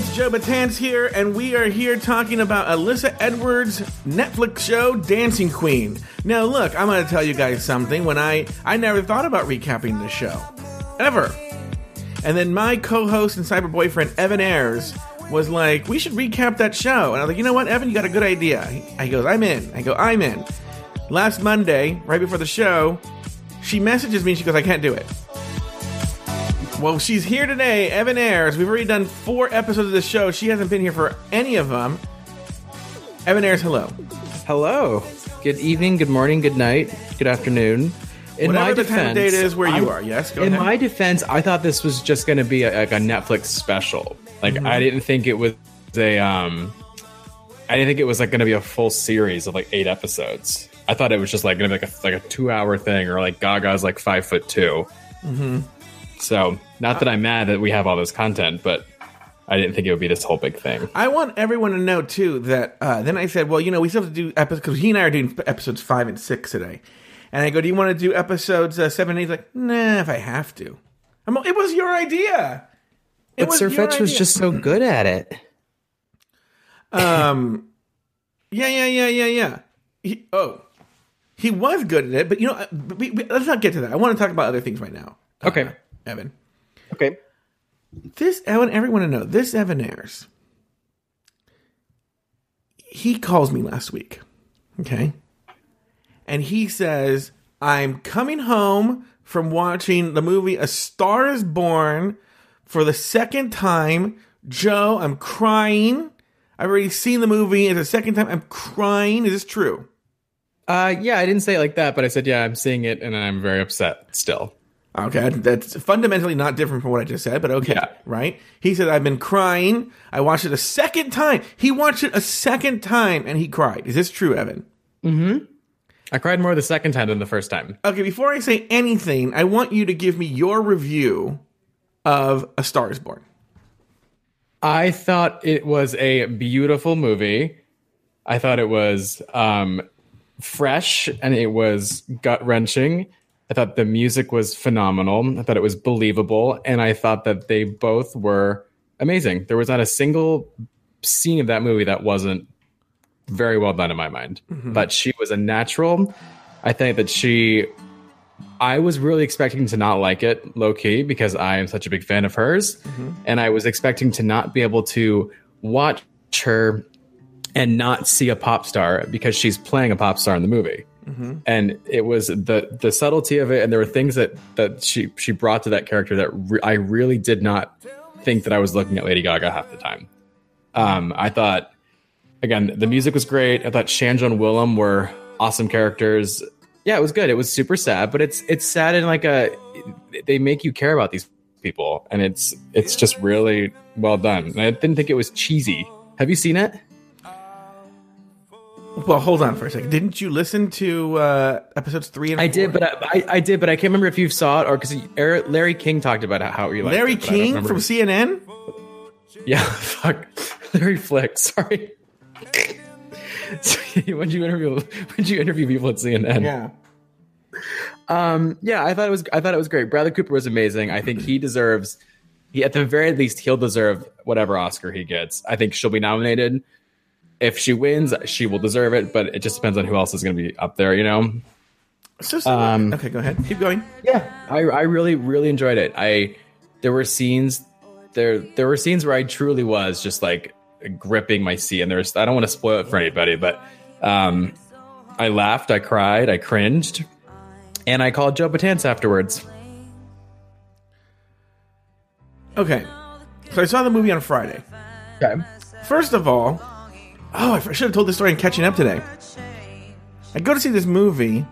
it's Joe Betance here, and we are here talking about Alyssa Edwards' Netflix show, Dancing Queen. Now, look, I'm going to tell you guys something. When I I never thought about recapping this show, ever. And then my co-host and cyber boyfriend Evan Ayres was like, "We should recap that show." And I was like, "You know what, Evan? You got a good idea." He, goes, "I'm in." I go, "I'm in." Last Monday, right before the show, she messages me. She goes, "I can't do it." Well, she's here today, Evan Ayres. We've already done four episodes of the show. She hasn't been here for any of them. Evan Ayres, hello. Hello. Good evening, good morning, good night, good afternoon. In Whatever my the defense, time of day it is where you I'm- are. Yes, go in ahead. my defense, I thought this was just going to be a, like a Netflix special. Like Mm-hmm. I didn't think it was a um I didn't think it was like going to be a full series of like 8 episodes. I thought it was just like going to be like a like a 2-hour thing or like Gaga's like 5 foot 2. Mm-hmm. So, not that I'm mad that we have all this content, but I didn't think it would be this whole big thing. I want everyone to know too that uh, then I said, well, you know, we still have to do episodes because he and I are doing episodes five and six today. And I go, do you want to do episodes uh, seven and eight? He's like, nah, if I have to. I'm, it was your idea. It But Sir your Fetch was just so good at it. Um, yeah, yeah, yeah, yeah, yeah. He, oh, he was good at it, but you know, uh, we, we, let's not get to that. I want to talk about other things right now. Okay. Uh, Evan. Okay. This, I want everyone to know, this Evan Ayres, he calls me last week, okay? And he says, I'm coming home from watching the movie A Star is Born for the second time. Joe, I'm crying. I've already seen the movie. It's the second time I'm crying. Is this true? Uh, yeah, I didn't say it like that, but I said, yeah, I'm seeing it and I'm very upset still. Okay, that's fundamentally not different from what I just said, but okay, Yeah. right? He said, I've been crying. I watched it a second time. He watched it a second time and he cried. Is this true, Evan? Mm hmm. I cried more the second time than the first time. Okay, before I say anything, I want you to give me your review of A Star is Born. I thought it was a beautiful movie. I thought it was um, fresh and it was gut wrenching. I thought the music was phenomenal. I thought it was believable. And I thought that they both were amazing. There was not a single scene of that movie that wasn't very well done in my mind. Mm-hmm. But she was a natural. I think that she I was really expecting to not like it low key because I am such a big fan of hers. Mm-hmm. And I was expecting to not be able to watch her and not see a pop star because she's playing a pop star in the movie. And it was the the subtlety of it, and there were things that that she she brought to that character that re- I really did not think that I was looking at Lady Gaga half the time. Um, I thought again the music was great. I thought Shangela and Willam were awesome characters. Yeah, it was good. It was super sad, but it's it's sad in like a they make you care about these people, and it's it's just really well done. And I didn't think it was cheesy. Have you seen it? Well, hold on for a second. Didn't you listen to uh, episodes three and I four? did, but I, I, I did, but I can't remember if you saw it or because Larry King talked about how you liked Larry it, but I don't King from CNN? yeah, fuck Larry Flick. Sorry. when you interview when you interview people at CNN, Yeah. um, yeah, I thought it was I thought it was great. Bradley Cooper was amazing. I think he deserves he at the very least he'll deserve whatever Oscar he gets. I think she'll be nominated. If she wins, she will deserve it, but it just depends on who else is going to be up there. You know. So, so- Um, okay, go ahead. Keep going. Yeah, I, I really really enjoyed it. I there were scenes there there were scenes where I truly was just like gripping my seat, and there's I don't want to spoil it for anybody, but um, I laughed, I cried, I cringed, and I called Joe Betance afterwards. Okay. So I saw the movie on Friday. Okay. First of all, oh, I should have told this story in catching up today. I go to see this movie,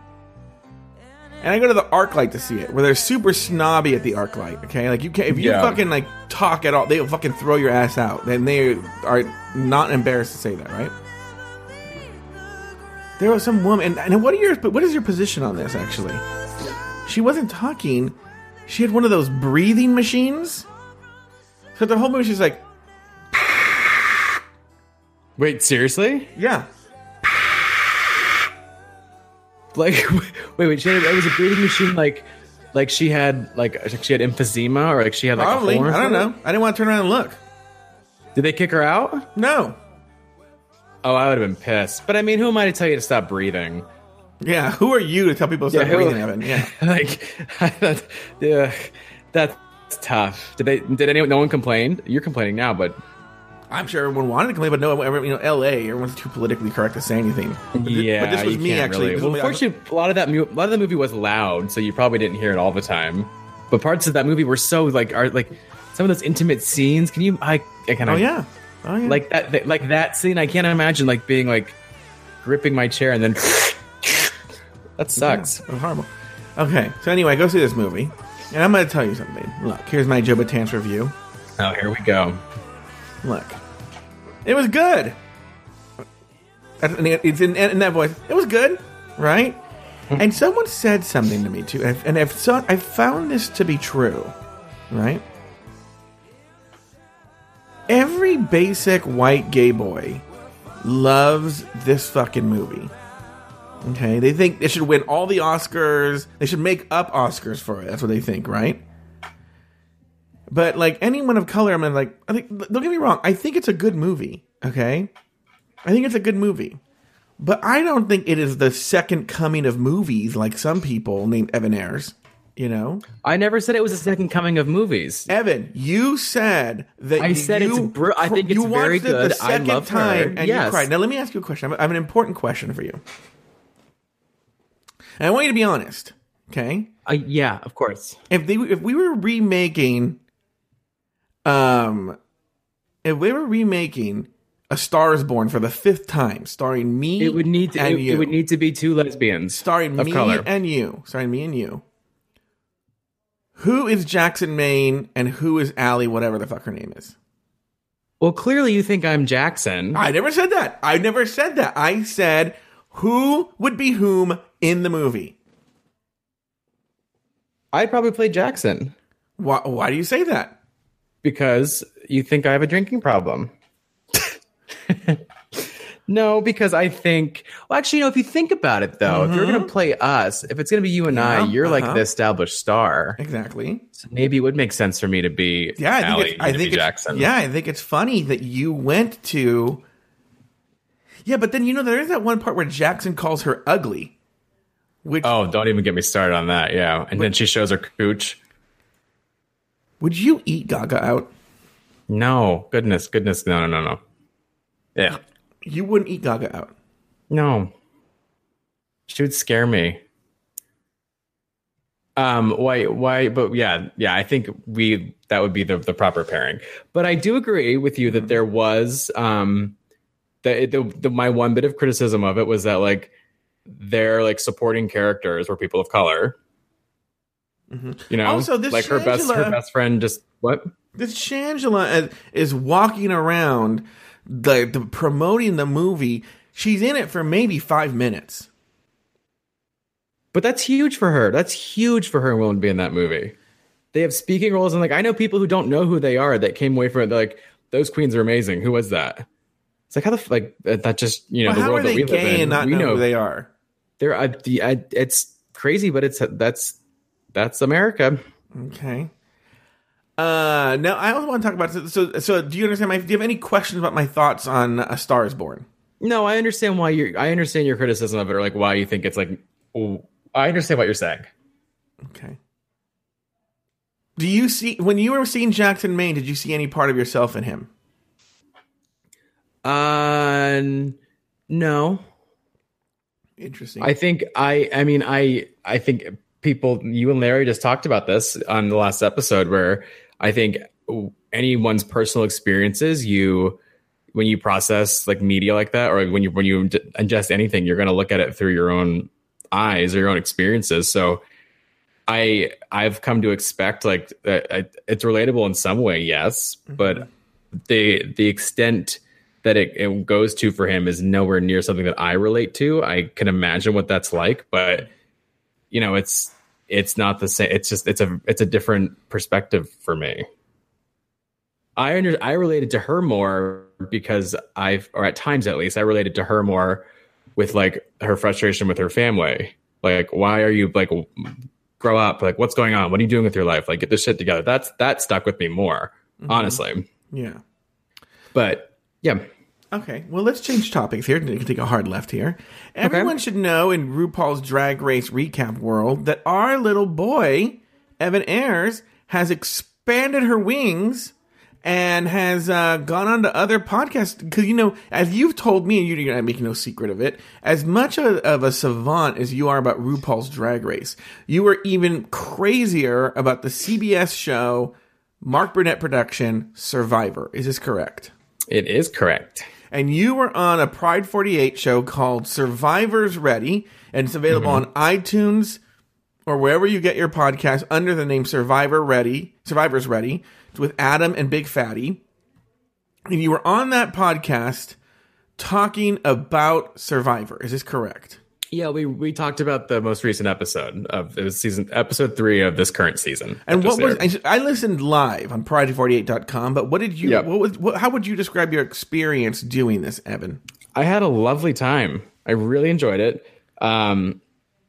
and I go to the ArcLight to see it, where they're super snobby at the ArcLight. Okay, like you can't if you Yeah. fucking like talk at all, they'll fucking throw your ass out. Then they are not embarrassed to say that, right? There was some woman, and, and what are your what is your position on this? Actually, she wasn't talking. She had one of those breathing machines. So the whole movie, she's like, Wait, seriously? yeah. Like, wait, wait. She had, it was a breathing machine. Like, like she had like she had emphysema or like she had like Probably. A I don't know. I didn't want to turn around and look. Did they kick her out? No. Oh, I would have been pissed. But I mean, who am I to tell you to stop breathing? Yeah. Who are you to tell people to stop Yeah, breathing, Evan? Yeah. like, yeah, that's tough. Did they? Did anyone? No one complained. You're complaining now, but I'm sure everyone wanted to complain, but no one ever, you know, L.A. Everyone's too politically correct to say anything. But yeah, but this was me actually. Really. Well, unfortunately, a lot of that, mu- a lot of the movie was loud, so you probably didn't hear it all the time. But parts of that movie were so like, are like some of those intimate scenes. Can you? I, I kind Oh yeah. Oh yeah. like that, that like that scene. I can't imagine like being like gripping my chair and then that sucks. Was horrible. Okay, so anyway, go see this movie, and I'm going to tell you something. Look, here's my Joe Betance review. Oh, here we go. Look, it was good. And It's in, in that voice. It was good, right? Hmm. and someone said something to me too, and I've- and I've saw, I found this to be true, right? Every basic white gay boy loves this fucking movie. Okay, they think they should win all the Oscars. They should make up Oscars for it. That's what they think, right? But like anyone of color, I'm like, I think. Don't get me wrong. I think it's a good movie. Okay, I think it's a good movie, but I don't think it is the second coming of movies like some people named Evan Ayres. You know, I never said it was a second coming of movies. Evan, you said that I said you, it's br- I think it's very good. The I second love her. time and Yes. you cried. Now let me ask you a question. I have an important question for you, and I want you to be honest. Okay, Uh, yeah, of course. if they if we were remaking um if we were remaking a Star is Born for the fifth time starring me It would need to. and It, you. it would need to be two lesbians starring of me color. and you. Starring me and you. Who is Jackson Maine and who is Allie whatever the fuck her name is? Well, clearly you think I'm Jackson. I never said that. I never said that. I said who would be whom in the movie. I'd probably play Jackson. Why, why do you say that because you think I have a drinking problem. no, because I think. Well, actually, you know, if you think about it, though, if you're going to play us, if it's going to be you and I, Mm-hmm. You're like uh-huh. the established star. exactly So maybe it would make sense for me to be Yeah, I think Allie, it's, I think Jackson. Yeah, I think it's funny that you went to. Yeah, but then you know there is that one part where Jackson calls her ugly, which Oh, don't even get me started on that. Yeah, and then she shows her cooch. Would you eat Gaga out? No, goodness, goodness, no, no, no, no. Yeah, You wouldn't eat Gaga out. no. She would scare me. Um, why, why? But yeah, yeah. I think we that would be the the proper pairing. But I do agree with you that there was um, the, the the my one bit of criticism of it was that like their like supporting characters were people of color. You know, Also, this like her best her best friend just what? This Shangela is, walking around the, the promoting the movie. She's in it for maybe five minutes. But that's huge for her. That's huge for her and to be in that movie. They have speaking roles, and like I know people who don't know who they are that came away from it. Like, those queens are amazing. Who was that? It's like how the like that just you know Well, the world that we live in. and not we know, know who they are? they're uh, the, uh, it's crazy, but it's that's that's America. Okay. Uh, now I also want to talk about so. So, do you understand my? Do you have any questions about my thoughts on A Star Is Born? No, I understand why you're. I understand your criticism of it, or like why you think it's like. oh, I understand what you're saying. Okay. Do you see when you were seeing Jackson Maine? Did you see any part of yourself in him? Uh, no. Interesting. I think I I mean I I think people you and Larry just talked about this on the last episode where I think anyone's personal experiences you when you process like media like that or when you when you ingest anything you're going to look at it through your own eyes or your own experiences so I I've come to expect like uh, that it's relatable in some way yes mm-hmm. but the the extent that it, it goes to for him is nowhere near something that I relate to. I can imagine what that's like, but you know, it's it's not the same. It's just it's a it's a different perspective for me. I under, I related to her more because I've or at times at least I related to her more with like her frustration with her family. Like, why are you like grow up? Like, what's going on? What are you doing with your life? Like, get this shit together. That's that stuck with me more, mm-hmm. honestly. yeah. But yeah, Okay, well, let's change topics here. You can take a hard left here. Everyone should know in RuPaul's Drag Race recap world that our little boy, Evan Ayres, has expanded her wings and has uh, gone on to other podcasts. Because, you know, as you've told me, and you're not making no secret of it, as much of, of a savant as you are about RuPaul's Drag Race, you are even crazier about the CBS show, Mark Burnett production, Survivor. Is this correct? it is correct. And you were on a Pride 48 show called Survivors Ready, and it's available mm-hmm. on iTunes or wherever you get your podcast under the name Survivor Ready, Survivors Ready. It's with Adam and Big Fatty. And you were on that podcast talking about Survivor. Is this correct? Yeah, we we talked about the most recent episode of it was season episode three of this current season. And what was aired. I I listened live on Pride48.com, but what did you Yep. what was what, how would you describe your experience doing this, Evan? I had a lovely time. I really enjoyed it. Um,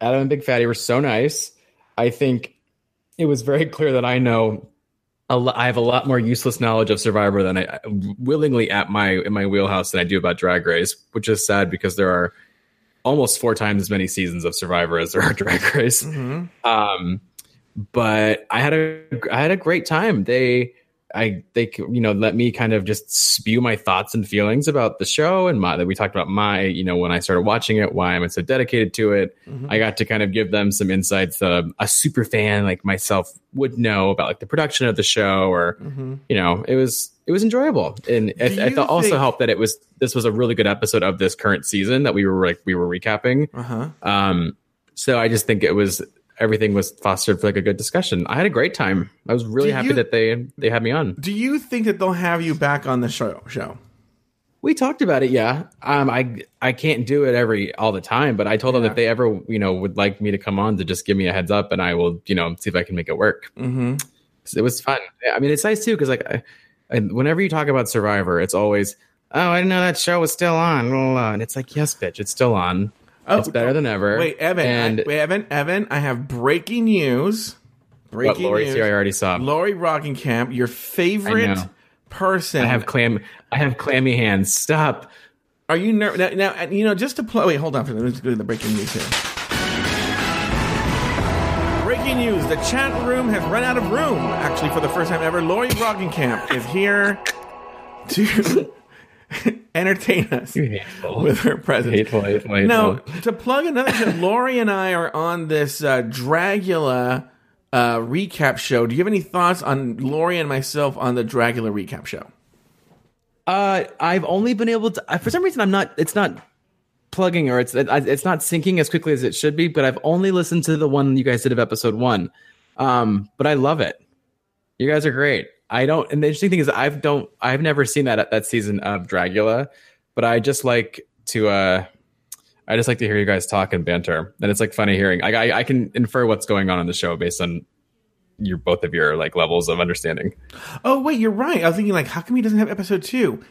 Adam and Big Fatty were so nice. I think it was very clear that I know a lo- I have a lot more useless knowledge of Survivor than I willingly at my in my wheelhouse than I do about Drag Race, which is sad because there are almost four times as many seasons of Survivor as there are Drag Race. Mm-hmm. Um, but I had a I had a great time. They I they you know let me kind of just spew my thoughts and feelings about the show and my that we talked about my you know when I started watching it why I'm so dedicated to it. Mm-hmm. I got to kind of give them some insights that a, a super fan like myself would know about like the production of the show or mm-hmm. you know it was it was enjoyable and it, I you thought also think- helped that it was this was a really good episode of this current season that we were like we were recapping. Uh huh. Um, so I just think it was everything was fostered for like a good discussion. I had a great time. I was really Do happy you- that they they had me on. Do you think that they'll have you back on the show? Show. We talked about it, yeah. Um, I I can't do it every all the time, but I told them Yeah. if they ever you know would like me to come on to just give me a heads up, and I will you know see if I can make it work. Mm-hmm. It was fun. I mean, it's nice too because like I, I, whenever you talk about Survivor, it's always oh I didn't know that show was still on, and it's like yes, bitch, it's still on. Oh, it's better than ever. Wait, Evan. and I, wait, Evan. Evan. I have breaking news. what Breaking Lori news. here I already saw. Lori Roggenkamp, your favorite person. I have clam. I have clammy hands. Stop. Are you nervous now, now? You know, just to play. Wait, hold on for a minute. Let's go to the breaking news here. Breaking news: The chat room has run out of room. Actually, for the first time ever, Lori Roggenkamp is here to entertain us Hateful. with her presence. hateful, hateful, hateful. Now, to plug another show, Lori and I are on this uh, Dragula uh, recap show. Do you have any thoughts on Lori and myself on the Dragula recap show? Uh, I've only been able to. For some reason, I'm not. It's not plugging or it's it's not syncing as quickly as it should be. But I've only listened to the one you guys did of episode one. Um, but I love it. You guys are great. I don't. And the interesting thing is, I've don't. I've never seen that that season of Dragula, but I just like to. uh I just like to hear you guys talk and banter, and it's like funny hearing. I, I I can infer what's going on in the show based on your both of your like levels of understanding. Oh wait, you're right. I was thinking like, how come he doesn't have episode two?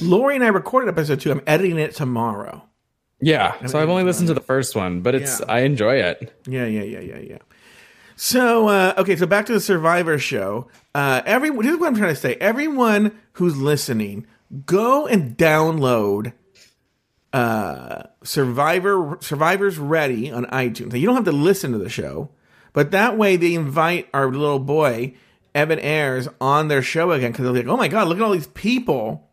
Lori and I recorded episode two. I'm editing it tomorrow. Yeah. So I've only listened to the first one, but it's Yeah. I enjoy it. Yeah, yeah, yeah, yeah, yeah. So uh, okay, so back to the Survivor show. Uh, every this is what I'm trying to say. Everyone who's listening, go and download uh, Survivor Survivors Ready on iTunes. Now, you don't have to listen to the show, but that way they invite our little boy Evan Ayres on their show again because they're like, oh my god, look at all these people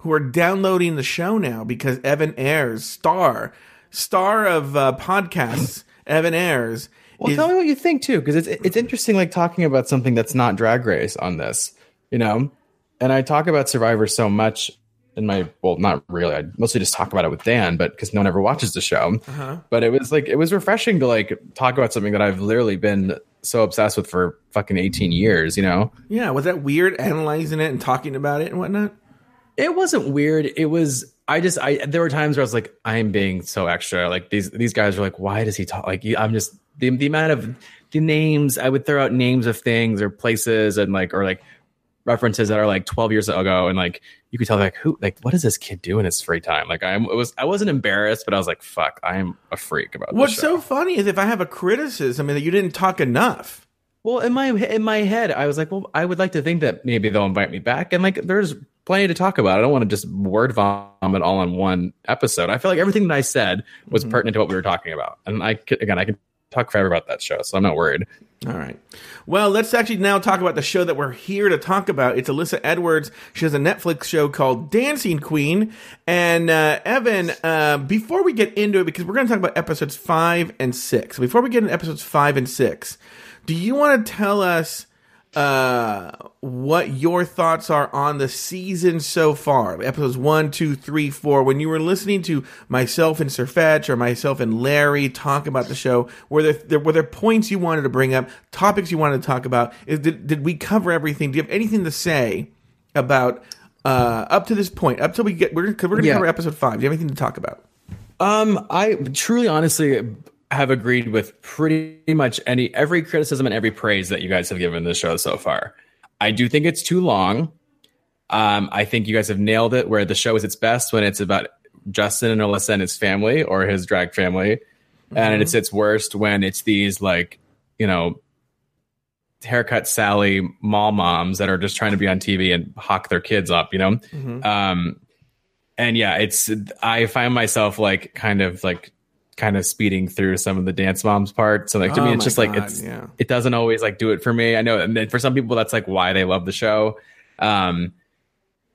who are downloading the show now because Evan Ayres, star star of uh, podcasts, Evan Ayres. Well, is- tell me what you think too, because it's it's interesting, like talking about something that's not Drag Race on this, you know. And I talk about Survivor so much in my well, not really. I mostly just talk about it with Dan, but because no one ever watches the show. Uh-huh. But it was like it was refreshing to like talk about something that I've literally been so obsessed with for fucking eighteen years, you know. yeah, was that weird analyzing it and talking about it and whatnot? It wasn't weird. It was. I just. I there were times where I was like, I'm being so extra. Like these these guys are like, why does he talk? Like I'm just the the amount of the names I would throw out names of things or places and like or like references that are like 12 years ago and like you could tell like who like what does this kid do in his free time like i'm it was i wasn't embarrassed but i was like fuck i'm a freak about What's so funny is if I have a criticism that you didn't talk enough. Well, in my in my head, I was like, well, I would like to think that maybe they'll invite me back, and like, there's plenty to talk about. I don't want to just word vomit all in one episode. I feel like everything that I said was Mm-hmm. pertinent to what we were talking about, and I could, again I could talk forever about that show, so I'm not worried. All right. Well, let's actually now talk about the show that we're here to talk about. It's Alyssa Edwards. She has a Netflix show called Dancing Queen. And uh, Evan, uh, before we get into it, because we're going to talk about episodes five and six. Before we get into episodes five and six, do you want to tell us uh, what your thoughts are on the season so far? Episodes one, two, three, four. When you were listening to myself and Sir Fetch or myself and Larry talk about the show, were there, there were there points you wanted to bring up, topics you wanted to talk about? Is, did, did we cover everything? Do you have anything to say about uh, up to this point? Up till we get we're gonna, we're going to Yeah. cover episode five. Do you have anything to talk about? Um, I truly, honestly have agreed with pretty much any every criticism and every praise that you guys have given the show so far. I do think it's too long. Um, I think you guys have nailed it. Where the show is its best when it's about Justin and Alyssa and his family or his drag family, and it's its worst when it's these like you know haircut Sally mall moms that are just trying to be on TV and hawk their kids up. You know, um, and yeah, it's I find myself like kind of like kind of speeding through some of the dance moms part. So like to Oh me, it's just like it's yeah. it doesn't always like do it for me. I know, and then for some people, that's like why they love the show. Um,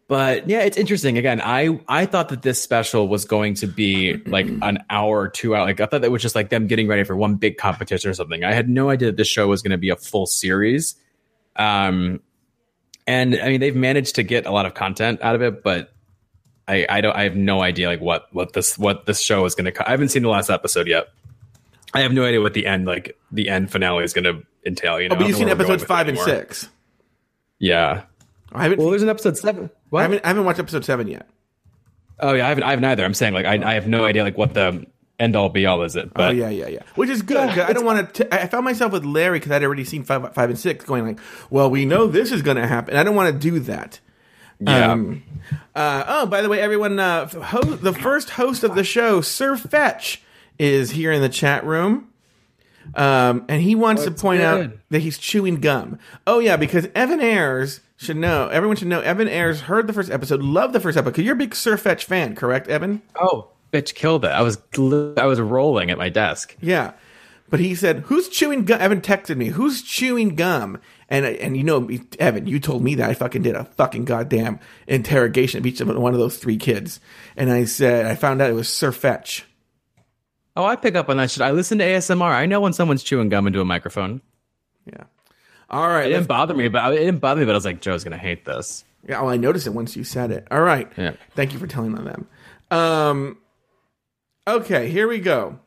but yeah, it's interesting. Again, I I thought that this special was going to be like an hour or two out. Like I thought that was just like them getting ready for one big competition or something. I had no idea that this show was going to be a full series. Um, and I mean they've managed to get a lot of content out of it, but I I don't I have no idea like what what this what this show is going to. I haven't seen the last episode yet. I have no idea what the end like the end finale is going to entail. You oh, know, Oh, but I you've seen know where we're going episodes five and six. Yeah. I haven't. Well, there's an episode seven. What? I haven't. I haven't watched episode seven yet. Oh yeah, I haven't. I haven't either. I'm saying like I, I have no idea like what the end all be all is it. But oh yeah, yeah, yeah. Which is good. 'cause I don't want to. I found myself with Larry because I'd already seen five, five and six, going like, "Well, we know this is going to happen." I don't want to do that. Yeah, Um, uh, oh, by the way, everyone, uh, ho- the first host of the show, Sir Fetch, is here in the chat room. Um, and he wants to What's point out that he's chewing gum. Oh yeah, because Evan Ayres should know. Everyone should know. Evan Ayres heard the first episode, loved the first episode. Because you're a big Sir Fetch fan, correct, Evan? oh bitch killed it. I was gl- I was rolling at my desk. Yeah. But he said, "Who's chewing gum?" Evan texted me, "Who's chewing gum?" And and you know, Evan, you told me that I fucking did a fucking goddamn interrogation of each of one of those three kids, and I said I found out it was Sir Fetch. Oh, I pick up on that shit. I listen to ASMR. I know when someone's chewing gum into a microphone. Yeah. All right. It didn't bother me, but it didn't bother me. But I was like, Joe's gonna hate this. Yeah, well, I noticed it once you said it. All right. Yeah. Thank you for telling them. Um, okay, here we go.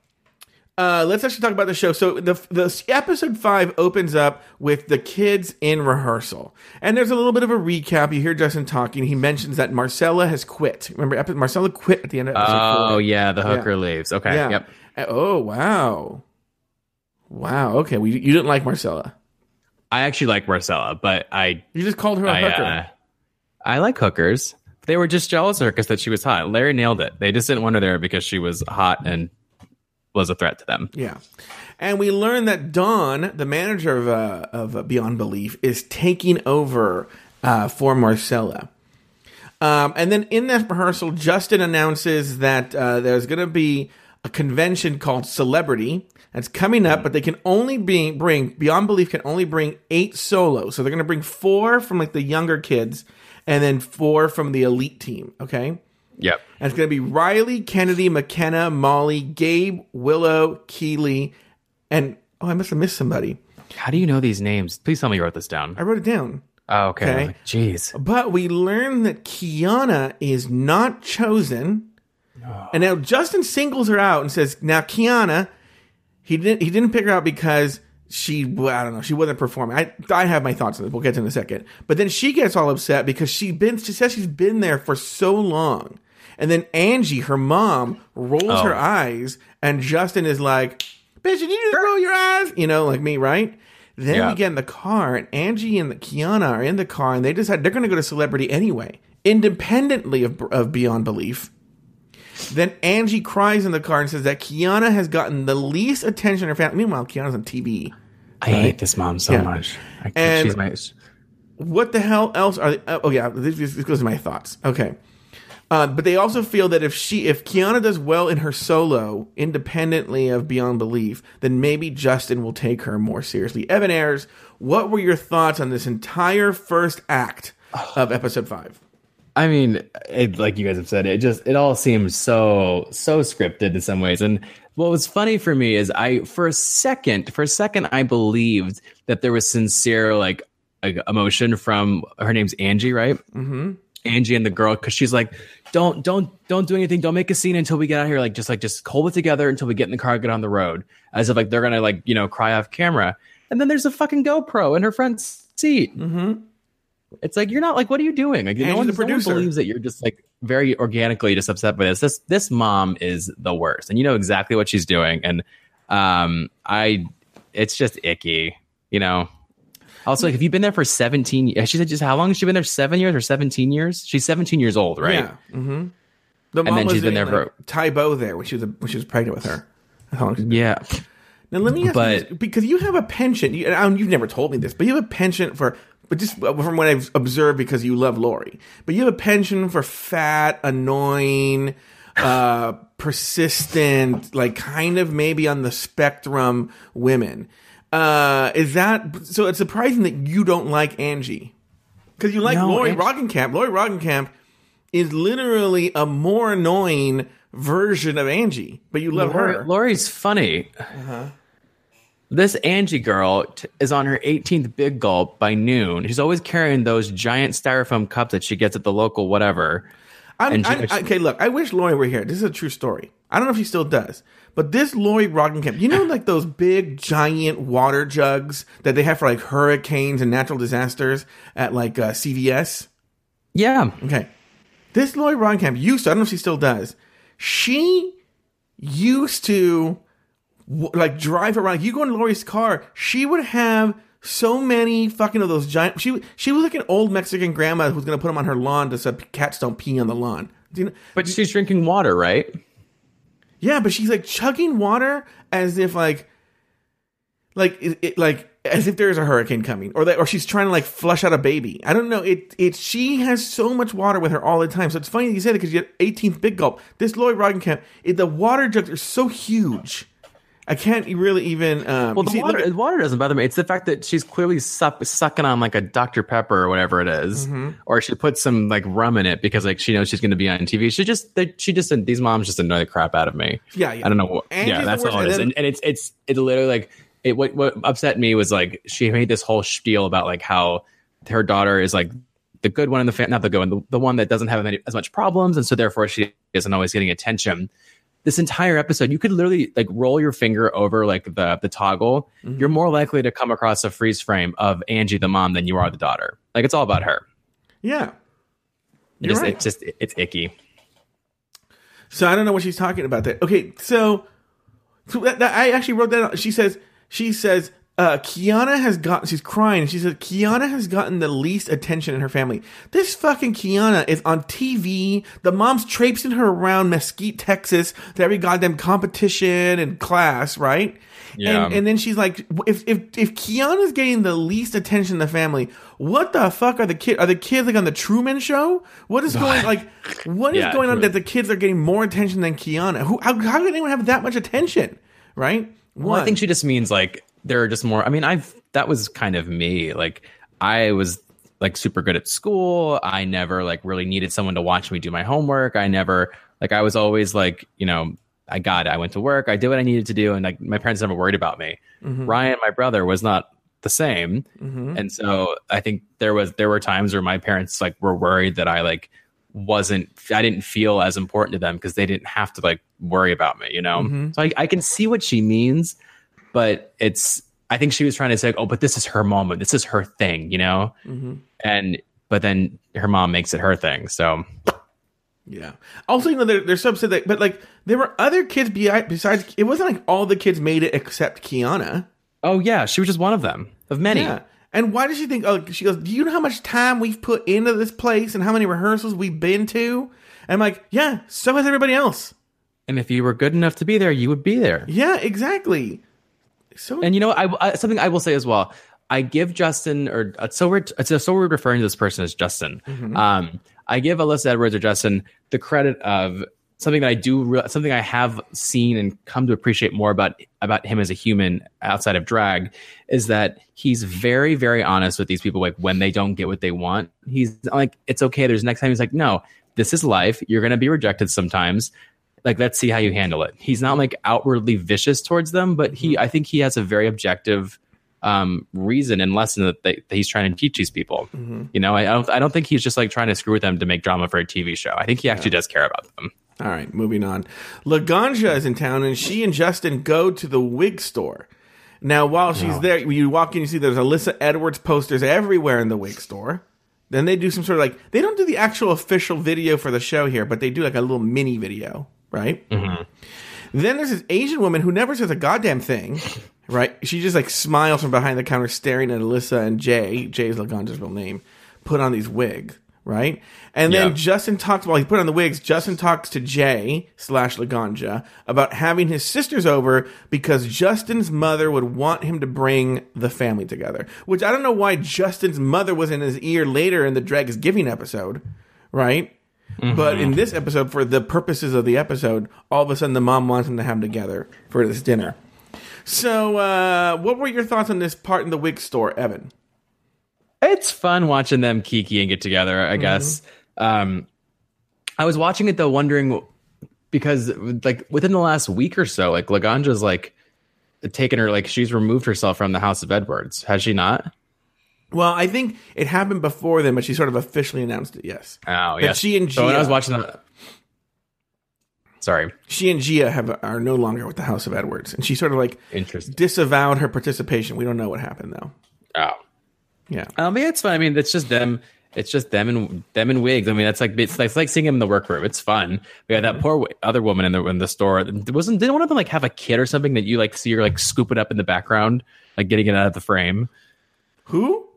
Uh, let's actually talk about the show. So the the episode five opens up with the kids in rehearsal, and there's a little bit of a recap. You hear Justin talking. He mentions that Marcella has quit. Remember, Marcella quit at the end of episode Oh four. yeah, the hooker leaves. Okay. yeah. Yep. Uh, Oh wow, wow. Okay, we, you didn't like Marcella. I actually like Marcella, but I You just called her a I, hooker. uh, I like hookers. They were just jealous of her because that she was hot. Larry nailed it. They just didn't want her there because she was hot and was a threat to them. Yeah. And we learn that Don, the manager of, uh, of Beyond Belief, is taking over uh, for Marcella. Um, and then in that rehearsal, Justin announces that uh, there's going to be a convention called Celebrity that's coming up, but they can only be, bring, Beyond Belief can only bring eight solos. So they're going to bring four from like the younger kids and then four from the elite team. Okay. Yep. And it's going to be Riley, Kennedy, McKenna, Molly, Gabe, Willow, Keeley, and oh, I must have missed somebody. How do you know these names? Please tell me you wrote this down. I wrote it down. Oh, okay. Okay. Jeez. But we learn that Kiana is not chosen. Oh. And now Justin singles her out and says, "Now Kiana, he didn't he didn't pick her out because she well, I don't know she wasn't performing. I I have my thoughts on this. We'll get to it in a second. But then she gets all upset because she been she says she's been there for so long. And then Angie, her mom, rolls her Oh. eyes, and Justin is like, "Bitch, did you just roll your eyes?" You know, like me, right? Then Yeah. we get in the car, and Angie and Kiana are in the car, and they decide they're going to go to Celebrity anyway, independently of, of Beyond Belief. Then Angie cries in the car and says that Kiana has gotten the least attention in her family. Meanwhile, Kiana's on TV. I hate this mom so Yeah. much. I, And- she's my. what the hell else are they? Oh, oh yeah, this, this goes to my thoughts. Okay. Uh, but they also feel that if she, if Kiana does well in her solo, independently of Beyond Belief, then maybe Justin will take her more seriously. Evan Ayres, what were your thoughts on this entire first act of episode five? I mean, it, like you guys have said, it just it all seems so so scripted in some ways. And what was funny for me is I for a second, for a second, I believed that there was sincere like, like emotion from her name's Angie, right? Mm-hmm. Angie and the girl because she's like, don't don't don't do anything, don't make a scene until we get out here. Like just like just hold it together until we get in the car, get on the road, as if like they're gonna like you know cry off camera. And then there's a fucking GoPro in her front seat. Mm-hmm. It's like you're not like, what are you doing? Like no Angie's one, the no one believes that you're just like very organically just upset by this. This this mom is the worst, and you know exactly what she's doing. And um, I, it's just icky, you know. Also, like, have you been there for 17 years? She said, just how long has she been there? Seven years or 17 years? She's 17 years old, right? Yeah. Mm-hmm. The mom then was she's been there like, Tybo there when she was when she was pregnant with her. How long she- Yeah. Now let me ask But- you this, because you have a penchant. you, and I, you've never told me this, but you have a penchant for. But just from what I've observed, because you love Lori, but you have a penchant for fat, annoying, uh, persistent, like kind of maybe on the spectrum women. Uh, is that so? It's surprising that you don't like Angie because you like No, Lori Angie- Roggenkamp. Lori Roggenkamp is literally a more annoying version of Angie, but you love Lori- her. Lori's funny. This Angie girl t- is on her 18th big gulp by noon. She's always carrying those giant styrofoam cups that she gets at the local whatever. I'm, I'm- okay, look, I wish Lori were here. This is a true story. I don't know if she still does, but this Lori Roggenkamp, you know, like those big, giant water jugs that they have for like hurricanes and natural disasters at like uh, CVS? Yeah. Okay. This Lori Roggenkamp used to, I don't know if she still does, she used to like drive around. You go in Lori's car, she would have so many fucking of those giant. She she was like an old Mexican grandma who's gonna put them on her lawn to so cats don't pee on the lawn. You know? But she's drinking water, right? Yeah, but she's like chugging water as if like, like it, it- like as if there's a hurricane coming, or that, or she's trying to like flush out a baby. I don't know. It it she has so much water with her all the time. So it's funny that you said it because you had 18th big gulp. This Lori Roggenkamp, it, the water jugs are so huge. I can't really even. Um, Well, the see, water, at- water doesn't bother me. It's the fact that she's clearly suck, sucking on like a Dr. Pepper or whatever it is. Mm-hmm. or she puts some like rum in it because like she knows she's going to be on TV. She just, they, she just, these moms just annoy the crap out of me. Yeah, yeah. I don't know what. Angie's yeah, that's all it is, then- And, and it's, it's, it literally like it. What, what upset me was like she made this whole spiel about like how her daughter is like the good one in the family, not the good one, the, the one that doesn't have any, as much problems, and so therefore she isn't always getting attention this entire episode, you could literally like roll your finger over like the the toggle. Mm-hmm. You're more likely to come across a freeze frame of Angie the mom than you are the daughter. Like it's all about her. yeah. It just, right. It's just it's icky. So I don't know what she's talking about there. Okay, so, so that, that- I actually wrote that. Out. She says she says uh, Kiana has gotten. She's crying. and She said Kiana has gotten the least attention in her family. This fucking Kiana is on TV. The mom's traipsing her around Mesquite, Texas, to every goddamn competition and class, right? Yeah. And, and then she's like, if if if Kiana's getting the least attention in the family, what the fuck are the kids? Are the kids like on the Truman Show? What is going like? What is Yeah, going on that the kids are getting more attention than Kiana? Who? How, how can anyone have that much attention? Right? Well, I think she just means like there are just more. I mean, I've that was kind of me. Like I was like super good at school. I never like really needed someone to watch me do my homework. I never like I was always like you know I got it. I went to work. I did what I needed to do, and like my parents never worried about me. Mm-hmm. Ryan, my brother, was not the same, mm-hmm. and so I think there was there were times where my parents like were worried that I like wasn't I didn't feel as important to them because they didn't have to like worry about me, you know. Mm-hmm. So I, I can see what she means, but it's I think she was trying to say, oh, but this is her moment, this is her thing, you know, mm-hmm. and but then her mom makes it her thing, so yeah. Also, you know, they're, they're so upset that, but like, there were other kids be- besides. It wasn't like all the kids made it except Kiana. oh yeah, she was just one of them of many. Yeah. And why does she think? Oh, she goes. Do you know how much time we've put into this place and how many rehearsals we've been to? And I'm like, yeah. So has everybody else. And if you were good enough to be there, you would be there. Yeah, exactly. So And you know, I, I something I will say as well. I give Justin or it's so weird. It's so weird referring to this person as Justin. Um, I give Alyssa Edwards or Justin the credit of something that I do, something I have seen and come to appreciate more about about him as a human outside of drag is that he's very, very honest with these people. Like when they don't get what they want, he's like, "It's okay." There's next time he's like, "No, this is life. You're gonna be rejected sometimes." Like let's see how you handle it. He's not like outwardly vicious towards them, but he, I think he has a very objective um reason and lesson that, they, that he's trying to teach these people you know I, I don't i don't think he's just like trying to screw with them to make drama for a tv show i think he actually does care about them All right, moving on. Laganja is in town, and she and Justin go to the wig store. Now, while she's there, you walk in, you see there's Alyssa Edwards posters everywhere in the wig store. Then they do some sort of like they don't do the actual official video for the show here, but they do like a little mini video, right? Mm-hmm. Then there's this Asian woman who never says a goddamn thing, right? She just like smiles from behind the counter, staring at Alyssa and Jay. Jay is Laganja's real name. Put on these wigs, right? And then. Justin talks while he put on the wigs. Justin talks to Jay slash Laganja about having his sisters over because Justin's mother would want him to bring the family together. Which I don't know why Justin's mother was in his ear later in the Drag is Giving episode, right? But in this episode, for the purposes of the episode, all of a sudden the mom wants them to have them together for this dinner. So, uh, what were your thoughts on this part in the wig store, Evan? it's fun watching them kiki and get together i guess. Um i was watching it though wondering because like within the last week or so like laganja's like taken her like she's removed herself from the house of edwards. Has she not Well, I think it happened before then, but she sort of officially announced it. Yes, oh yeah she and so when i was Gia- watching that sorry she and Gia have are no longer with the House of Edwards, and she sort of like disavowed her participation. We don't know what happened though. oh Yeah, Um, yeah, it's fun. I mean, it's just them. It's just them and them and wigs. I mean, that's like it's, like- it's like seeing them in the workroom. It's fun. We had that poor w- other woman in the in the store. Wasn't didn't one of them like have a kid or something that you like see her like scoop it up in the background, like getting it out of the frame. who?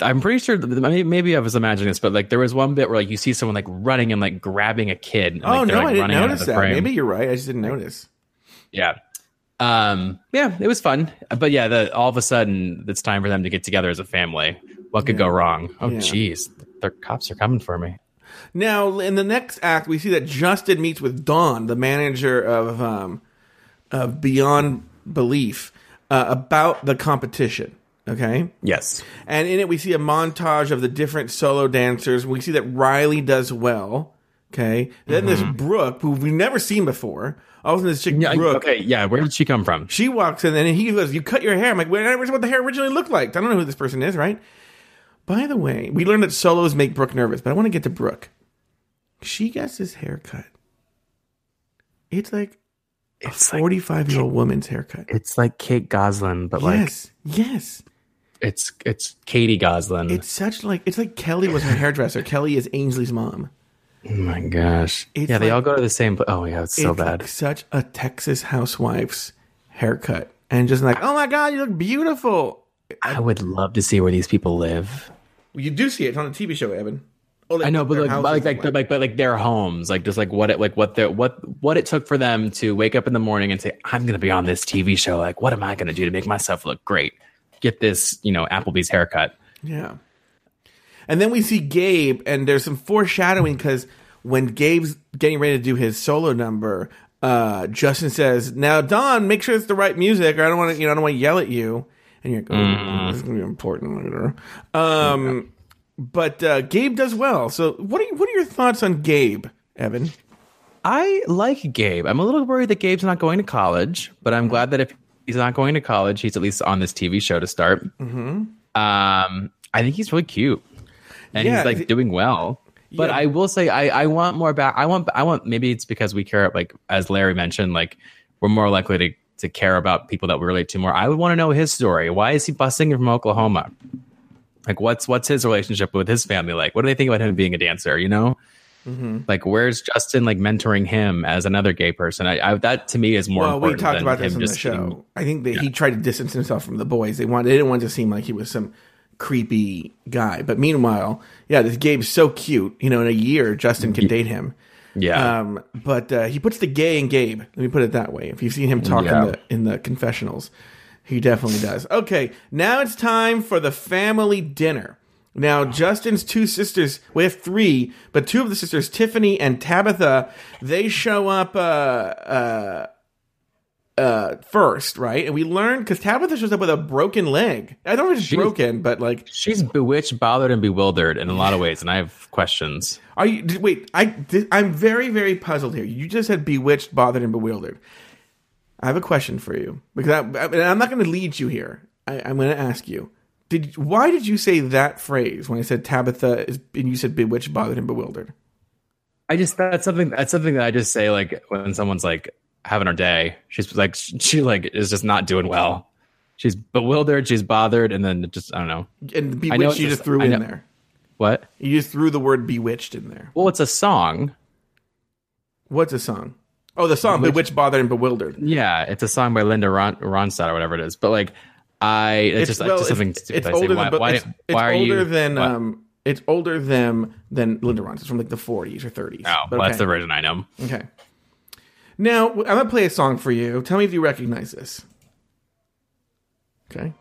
I'm pretty sure. that- Maybe, I was imagining this, but like there was one bit where like you see someone like running and like grabbing a kid. And, like, oh no, like, I didn't running out of notice that. frame. Maybe you're right. I just didn't notice. Yeah. Um, yeah, it was fun. But yeah, the, all of a sudden it's time for them to get together as a family. What could go wrong? Oh, Yeah. jeez. Their cops are coming for me. Now, in the next act, we see that Justin meets with Dawn, the manager of um, of Beyond Belief, uh, about the competition. Okay. Yes. And in it, we see a montage of the different solo dancers. We see that Riley does well. Okay. Then this mm-hmm. Brooke, who we've never seen before. All of a sudden, this chick, Yeah. Brooke, Okay. Yeah. Where did she come from? she walks in and he goes, You cut your hair. I'm like, never saw what the hair originally looked like. I don't know who this person is, right? By the way, we learned that solos make Brooke nervous, but I want to get to Brooke. She gets this haircut. It's like a It's like 45 year old woman's haircut. it's like Kate Gosselin, but like Yes. yes. It's it's Katie Gosselin. It's such like, it's like Kelly was her hairdresser. Kelly is Ainsley's mom. oh my gosh. It's yeah, they all go to the same. pla- Oh yeah, it's so it's bad. like such a Texas housewife's haircut. And just like, oh my God, you look beautiful. I would love to see where these people live. Well, you do see it. It's on a TV show, Evan. Oh, they I know, but like, but like, like, but like, but like their homes, like just like what it, like what their, what, what it took for them to wake up in the morning and say, "I'm going to be on this TV show." Like, what am I going to do to make myself look great? Get this, you know, Applebee's haircut. Yeah. And then we see Gabe, and there's some foreshadowing because when Gabe's getting ready to do his solo number, uh, Justin says, "Now, Don, make sure it's the right music, or I don't want to, you know, I don't want to yell at you." And you're like, oh, "This is gonna be important later." Um, but uh, Gabe does well. So, what are you, what are your thoughts on Gabe, Evan? I like Gabe. I'm a little worried that Gabe's not going to college, but I'm glad that if he's not going to college, he's at least on this TV show to start. Mm-hmm. Um, I think he's really cute, and Yeah, he's like doing well. But Yeah. I will say, I I want more back. I want I want maybe it's because we care like as Larry mentioned, like we're more likely to to care about people that we relate to more. I would want to know his story. Why is he busing from Oklahoma? Like what's what's his relationship with his family like? What do they think about him being a dancer? You know. Like, where's Justin like mentoring him as another gay person? I, I that to me is more. Well, we talked about this on the show. being- I think that he tried to distance himself from the boys. They wanted, they didn't want to seem like he was some creepy guy. But meanwhile, yeah, this Gabe's so cute. You know, in a year, Justin can date him. yeah, Um, but uh, he puts the gay in Gabe. Let me put it that way. If you've seen him talk Yeah. in, the, in the confessionals, He definitely does. Okay, now it's time for the family dinner. Now, Justin's two sisters, we have three, but two of the sisters, Tiffany and Tabitha, they show up uh, uh, uh, first, right? And we learn because Tabitha shows up with a broken leg. I don't know if it's She's- broken, but like, She's bewitched, bothered, and bewildered in a lot of ways, and I have questions. are you? Wait, I I'm very very puzzled here. You just said bewitched, bothered, and bewildered. I have a question for you because I, I, I'm not going to lead you here. I, I'm going to ask you. Did why did you say that phrase when I said Tabitha is and you said bewitched, bothered, and bewildered? I just that's something that's something that I just say like when someone's like having her day, she's like she like is just not doing well. She's bewildered, she's bothered, and then just I don't know And I know you just threw in there. what. You just threw the word bewitched in there. Well, it's a song. What's a song? Oh, the song bewitched, bothered, and bewildered. Yeah, it's a song by Linda Ron- Ronstadt or whatever it is. But like, I it's, just, well, just something it's, stupid. it's I say. older Why, than why, it's, why are older you, than what? um it's older than than Linda Ronstadt. It's from like the 40s or 30s. Oh, well, that's the version I know. Okay. Now I'm gonna play a song for you. Tell me if you recognize this. Okay.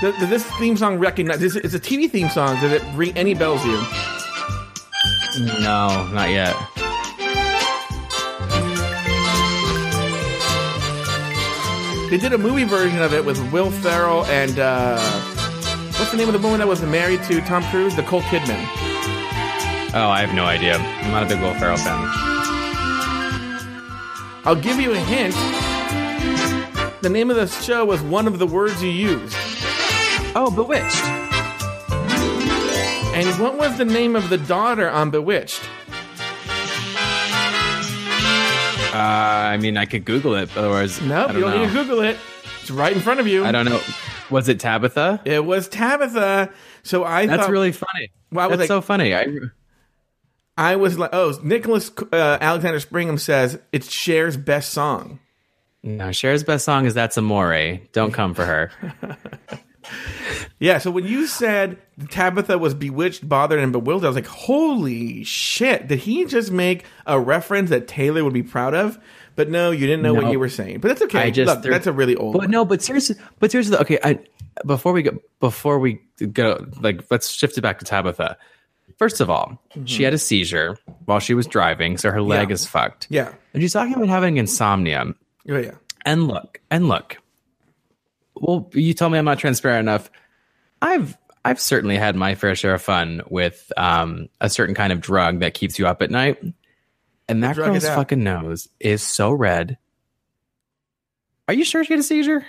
Does, does this theme song recognize? This, it's a TV theme song. Does it ring any bells to you? No, not yet. They did a movie version of it with Will Ferrell and uh, what's the name of the woman that was married to Tom Cruise? Nicole Kidman. Oh, I have no idea. I'm not a big Will Ferrell fan. I'll give you a hint. The name of the show was one of the words you used. Oh, Bewitched. And what was the name of the daughter on Bewitched? Uh, I mean, I could Google it. but Otherwise, Nope, you don't don't know. need to Google it. It's right in front of you. I don't know. Was it Tabitha? It was Tabitha. So I That's thought really funny. Well, I was That's like- so funny. I I was like, oh, Nicholas uh, Alexander Springham says it's Cher's best song. no. Cher's best song is "That's Amore." Don't come for her. Yeah, so when you said Tabitha was bewitched, bothered, and bewildered, I was like, holy shit. Did he just make a reference that Taylor would be proud of? But no, you didn't know what you were saying. But that's okay. I just Look, that's a really old But one. no, but seriously, but seriously, okay. I before we go, before we go, like, let's shift it back to Tabitha. First of all, mm-hmm. she had a seizure while she was driving, so her leg Yeah. is fucked. Yeah. and she's talking about having insomnia. Oh, yeah. And look, and look. Well, you tell me I'm not transparent enough. I've I've certainly had my fair share of fun with um, a certain kind of drug that keeps you up at night. And that girl's fucking nose is so red. Are you sure she had a seizure?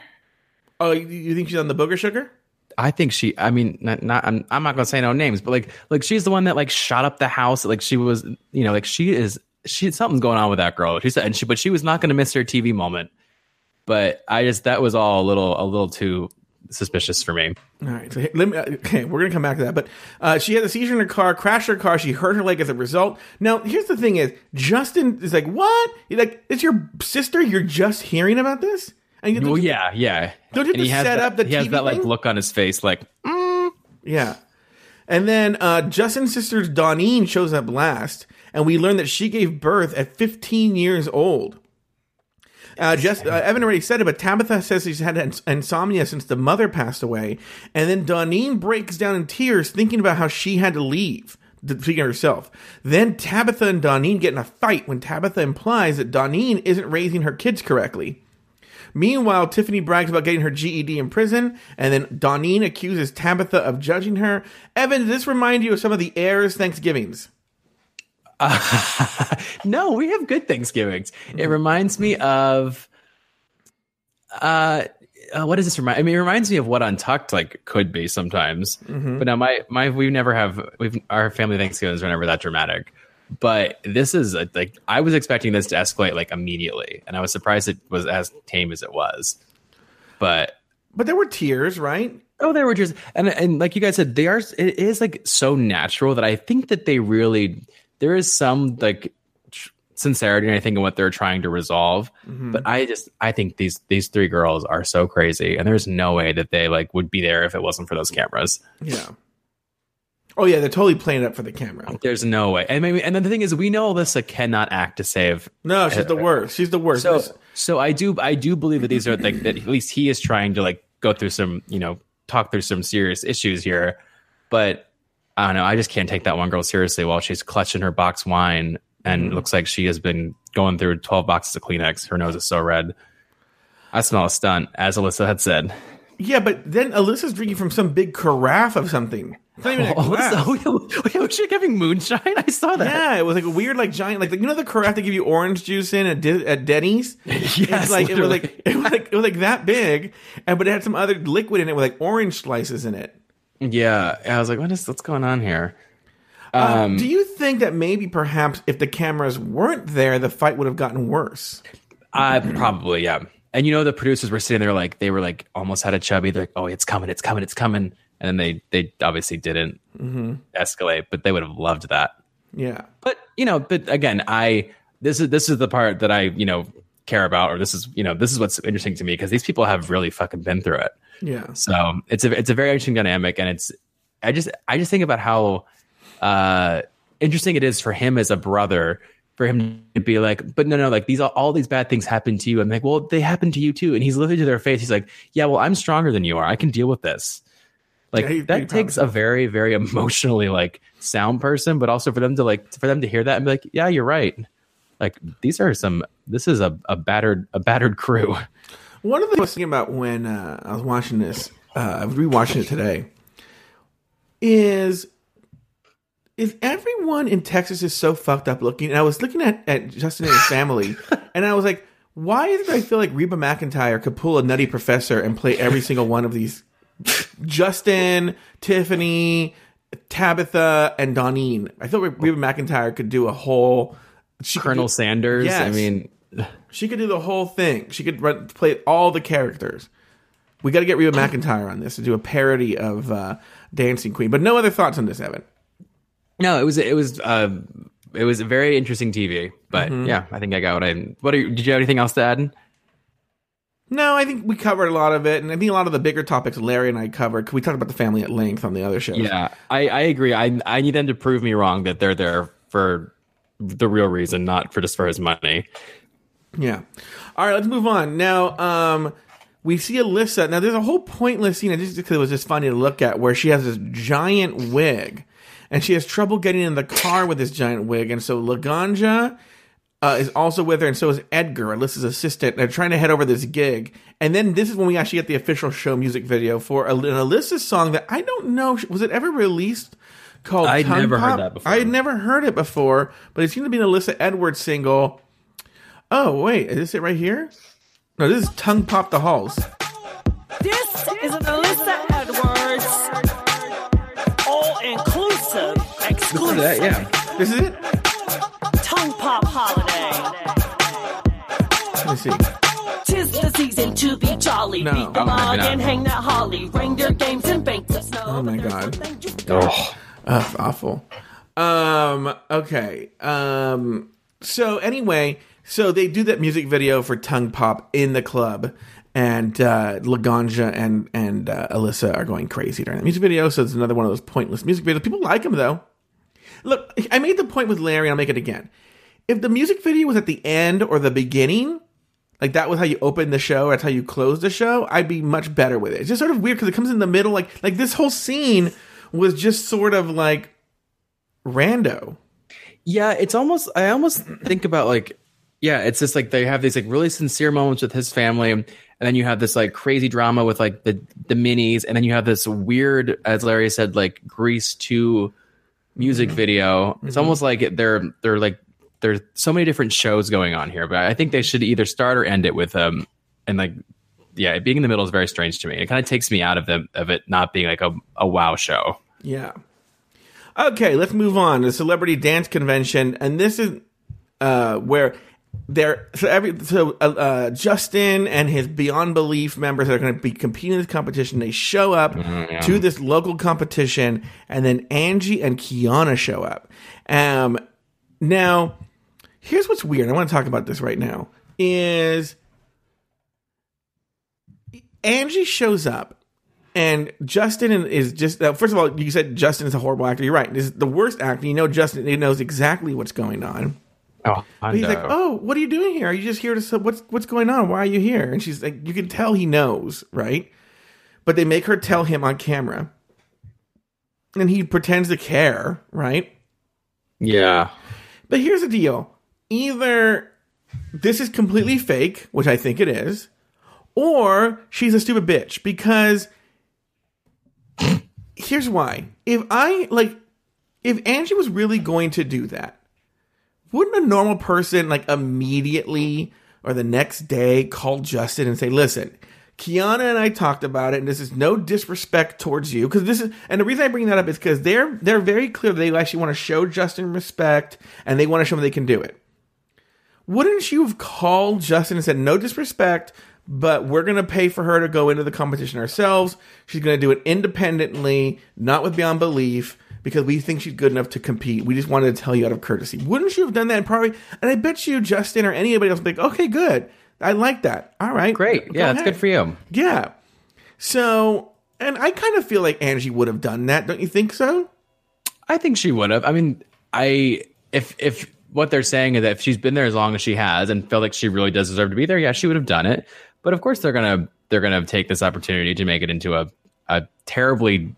Oh, you, think she's on the booger sugar? I think she. I mean, not. not I'm, I'm not gonna say no names, but like, like she's the one that like shot up the house. Like she was, you know, like she is. She something's going on with that girl. She said, and she, but she was not gonna miss her TV moment. But I just that was all a little, a little too suspicious for me. All right. So, let me, okay, we're going to come back to that. But uh, she had a seizure in her car, crashed her car. She hurt her leg as a result. Now, here's the thing is, Justin is like, what? You're like, it's your sister? You're just hearing about this? And you Well, yeah, yeah. Don't you have to set that, up the He has TV that like thing? look on his face, like Yeah. And then uh, Justin's sister Donine shows up last, and we learn that she gave birth at 15 years old. Uh, just uh, Evan already said it, but Tabitha says she's had ins- insomnia since the mother passed away, and then Donine breaks down in tears thinking about how she had to leave. Speaking herself, then Tabitha and Donine get in a fight when Tabitha implies that Donine isn't raising her kids correctly. Meanwhile, Tiffany brags about getting her GED in prison, and then Donine accuses Tabitha of judging her. Evan, does this remind you of some of the Ayres' Thanksgivings? no, we have good Thanksgivings. It reminds me of uh, uh what does this remind I mean it reminds me of what Untucked like could be sometimes. But now my my we never have we've our family Thanksgivings were never that dramatic. But this is a, like I was expecting this to escalate like immediately, and I was surprised it was as tame as it was. But But there were tears, right? Oh, there were just and and like you guys said, they are. It is like so natural that I think that they really there is some like tr- sincerity I think in what they're trying to resolve. Mm-hmm. But I just I think these these three girls are so crazy, and there's no way that they like would be there if it wasn't for those cameras. Yeah. Oh yeah, they're totally playing it up for the camera. There's no way. And maybe and then the thing is, we know Alyssa cannot act to save. No, she's the worst. She's the worst. So so I do I do believe that these are like that. At least he is trying to like go through some you know talk through some serious issues here, but. I don't know. I just can't take that one girl seriously while she's clutching her box wine and Mm-hmm. looks like she has been going through 12 boxes of Kleenex. Her nose is so red. I smell a stunt, as Alyssa had said. yeah, but then Alyssa's drinking from some big carafe of something. It's not even a glass. Oh, yeah, was she having moonshine? I saw that. Yeah, it was like a weird, like giant, like you know the carafe they give you orange juice in at, Di- at Denny's. Yes, it's like it was like it was like it was like that big, and but it had some other liquid in it with like orange slices in it. Yeah. I was like, what is what's going on here? Um, Do you think that maybe perhaps if the cameras weren't there, the fight would have gotten worse? Uh, probably, yeah. And you know, the producers were sitting there like they were like almost had a chubby. They're like, "Oh, it's coming, it's coming, it's coming," and then they they obviously didn't escalate, but they would have loved that. Yeah, But you know, but again, I this is this is the part that I you know care about, or this is you know this is what's interesting to me because these people have really fucking been through it. yeah, So it's a it's a very interesting dynamic, and it's I just I just think about how uh, interesting it is for him as a brother for him to be like, but no, no, like these all, all these bad things happen to you. I'm like, well, they happen to you too. And he's looking to their face. He's like, yeah, well, I'm stronger than you are. I can deal with this. Like Yeah, pretty that of takes a very, very emotionally like sound person, but also for them to like for them to hear that and be like, yeah, you're right. Like these are some. This is a, a battered a battered crew. One of the things I was thinking about when uh, I was watching this, uh, I was rewatching it today, is is everyone in Texas is so fucked up looking? And I was looking at, at Justin and his family, and I was like, why is it I feel like Reba McEntire could pull a nutty professor and play every single one of these? Justin, Tiffany, Tabitha, and Donine. I thought Reba McEntire could do a whole. She Colonel do- Sanders. I mean, she could do the whole thing. She could run, play all the characters. We got to get Reba McEntire on this to do a parody of uh, Dancing Queen. But no other thoughts on this, Evan. No, it was it was uh, it was a very interesting TV. But Mm-hmm. yeah, I think I got what I. What are you, did you have anything else to add? No, I think we covered a lot of it, and I think a lot of the bigger topics Larry and I covered. we talked about the family at length on the other shows. Yeah, I, I agree. I I need them to prove me wrong that they're there for the real reason, not for just for his money. Yeah. All right, let's move on. Now, um, we see Alyssa. Now, there's a whole pointless scene, just because it was just funny to look at, where she has this giant wig, and she has trouble getting in the car with this giant wig, and so Laganja uh, is also with her, and so is Edgar, Alyssa's assistant. They're trying to head over this gig, and then this is when we actually get the official show music video for an Alyssa's song that I don't know was it ever released. Called I'd Tongue never heard that before. I had never heard it before, but it seemed to be an Alyssa Edwards single. Oh wait, is this it right here? No, this is Tongue Pop the Halls. This is an Alyssa Edwards all inclusive, exclusive yeah. This is it. tongue pop holiday. Let me see. Tis the season to be jolly. No. Beat the Oh, log and hang that holly. Reindeer games and banks of snow. Oh, my God. something you Oh, Ugh, awful. Um. Okay. Um. So anyway, so they do that music video for Tongue Pop in the club, and uh, Laganja and and uh, Alyssa are going crazy during the music video. So it's another one of those pointless music videos. People like them though. Look, I made the point with Larry. and I'll make it again. If the music video was at the end or the beginning, like that was how you open the show, that's how you close the show, I'd be much better with it. It's just sort of weird because it comes in the middle, like like this whole scene was just sort of like rando. yeah. It's almost. I almost think about like, yeah. It's just like they have these like really sincere moments with his family, and then you have this like crazy drama with like the the minis, and then you have this weird, as Larry said, like Grease two music video. It's almost like they're they're like there's so many different shows going on here, but I think they should either start or end it with um and like yeah, being in the middle is very strange to me. It kind of takes me out of the of it not being like a, a wow show. Yeah. Okay, let's move on. The celebrity dance convention, and this is uh, where they're so every so uh, uh, Justin and his Beyond Belief members that are going to be competing in this competition. They show up to this local competition, and then Angie and Kiana show up. Um, now here's what's weird. I want to talk about this right now. Is Angie shows up and Justin is just uh, first of all, you said Justin is a horrible actor. You're right. This is the worst actor. You know, Justin he knows exactly what's going on. Oh, But he's like, "Oh, what are you doing here? Are you just here to what's what's going on? Why are you here?" And she's like, "You can tell he knows, right?" But they make her tell him on camera, and he pretends to care, right? yeah. But here's the deal: either this is completely fake, which I think it is, or she's a stupid bitch because here's why. If I like if Angie was really going to do that, wouldn't a normal person like immediately or the next day call Justin and say, "Listen, Kiana and I talked about it, and this is no disrespect towards you because this is." And the reason I bring that up is because they're they're very clear they actually want to show Justin respect and they want to show him they can do it. Wouldn't you have called Justin and said, "No disrespect"? But we're gonna pay for her to go into the competition ourselves. She's gonna do it independently, not with Beyond Belief because we think she's good enough to compete. We just wanted to tell you out of courtesy. Wouldn't you have done that? And probably, and I bet you Justin or anybody else would be like, okay, good. I like that. All right. Great. Go Yeah, that's good for you. Yeah. So, and I kind of feel like Angie would have done that. Don't you think so? I think she would have. I mean, I if if what they're saying is that if she's been there as long as she has and felt like she really does deserve to be there, yeah, she would have done it. But of course, they're gonna they're gonna take this opportunity to make it into a a terribly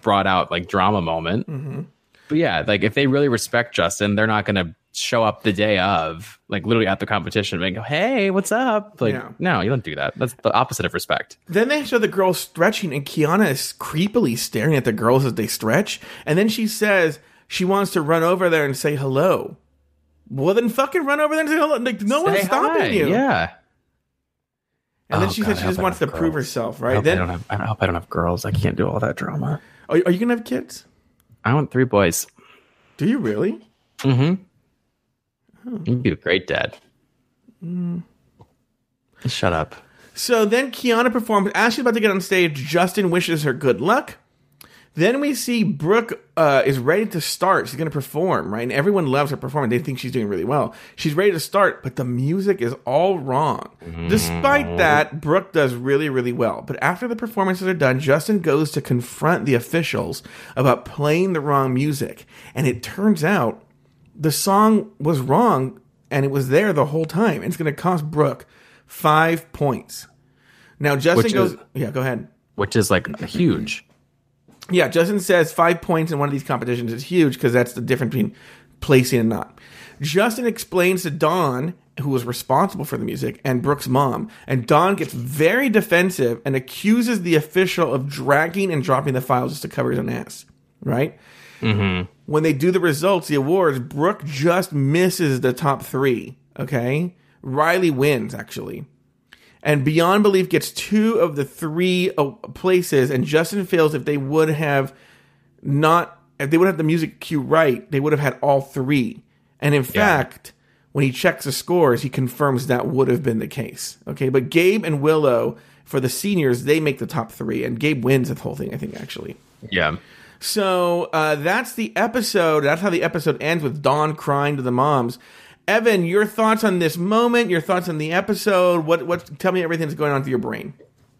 brought out like drama moment. Mm-hmm. But yeah, like if they really respect Justin, they're not gonna show up the day of like literally at the competition and go, "Hey, what's up?" Like, Yeah. no, you don't do that. That's the opposite of respect. Then they show the girls stretching, and Kiana is creepily staring at the girls as they stretch. And then she says she wants to run over there and say hello. Well, then fucking run over there and say hello. Like, no one's Say stopping you. Yeah. And then Oh, she God, said she just wants to don't prove girls. herself, I right? hope, Then, I don't have. I hope I don't have girls. I can't do all that drama. are, are you going to have kids? I want three boys. Do you really? Mm-hmm. You'd be a great dad. Shut up. So then Kiana performs. As she's about to get on stage, Justin wishes her good luck. Then we see Brooke uh, is ready to start. She's going to perform, right? And everyone loves her performance. They think she's doing really well. She's ready to start, but the music is all wrong. Despite that, Brooke does really, really well. But after the performances are done, Justin goes to confront the officials about playing the wrong music. And it turns out the song was wrong and it was there the whole time. And it's going to cost Brooke five points. Now, Justin Which goes, is- yeah, go ahead. Which is like huge. Yeah, Justin says five points in one of these competitions is huge because that's the difference between placing and not. Justin explains to Don who was responsible for the music, and Brooke's mom, and Don gets very defensive and accuses the official of dragging and dropping the files just to cover his own ass. Right? Mm-hmm. When they do the results, the awards, Brooke just misses the top three. Okay? Riley wins, actually. And Beyond Belief gets two of the three uh, places, and Justin feels if they would have not, if they would have the music cue right, they would have had all three. And in fact, when he checks the scores, he confirms that would have been the case. Okay, but Gabe and Willow for the seniors, they make the top three, and Gabe wins the whole thing. I think actually. Yeah. So uh, that's the episode. That's how the episode ends with Dawn crying to the moms. Evan, your thoughts on this moment? Your thoughts on the episode? What? What? Tell me everything that's going on through your brain.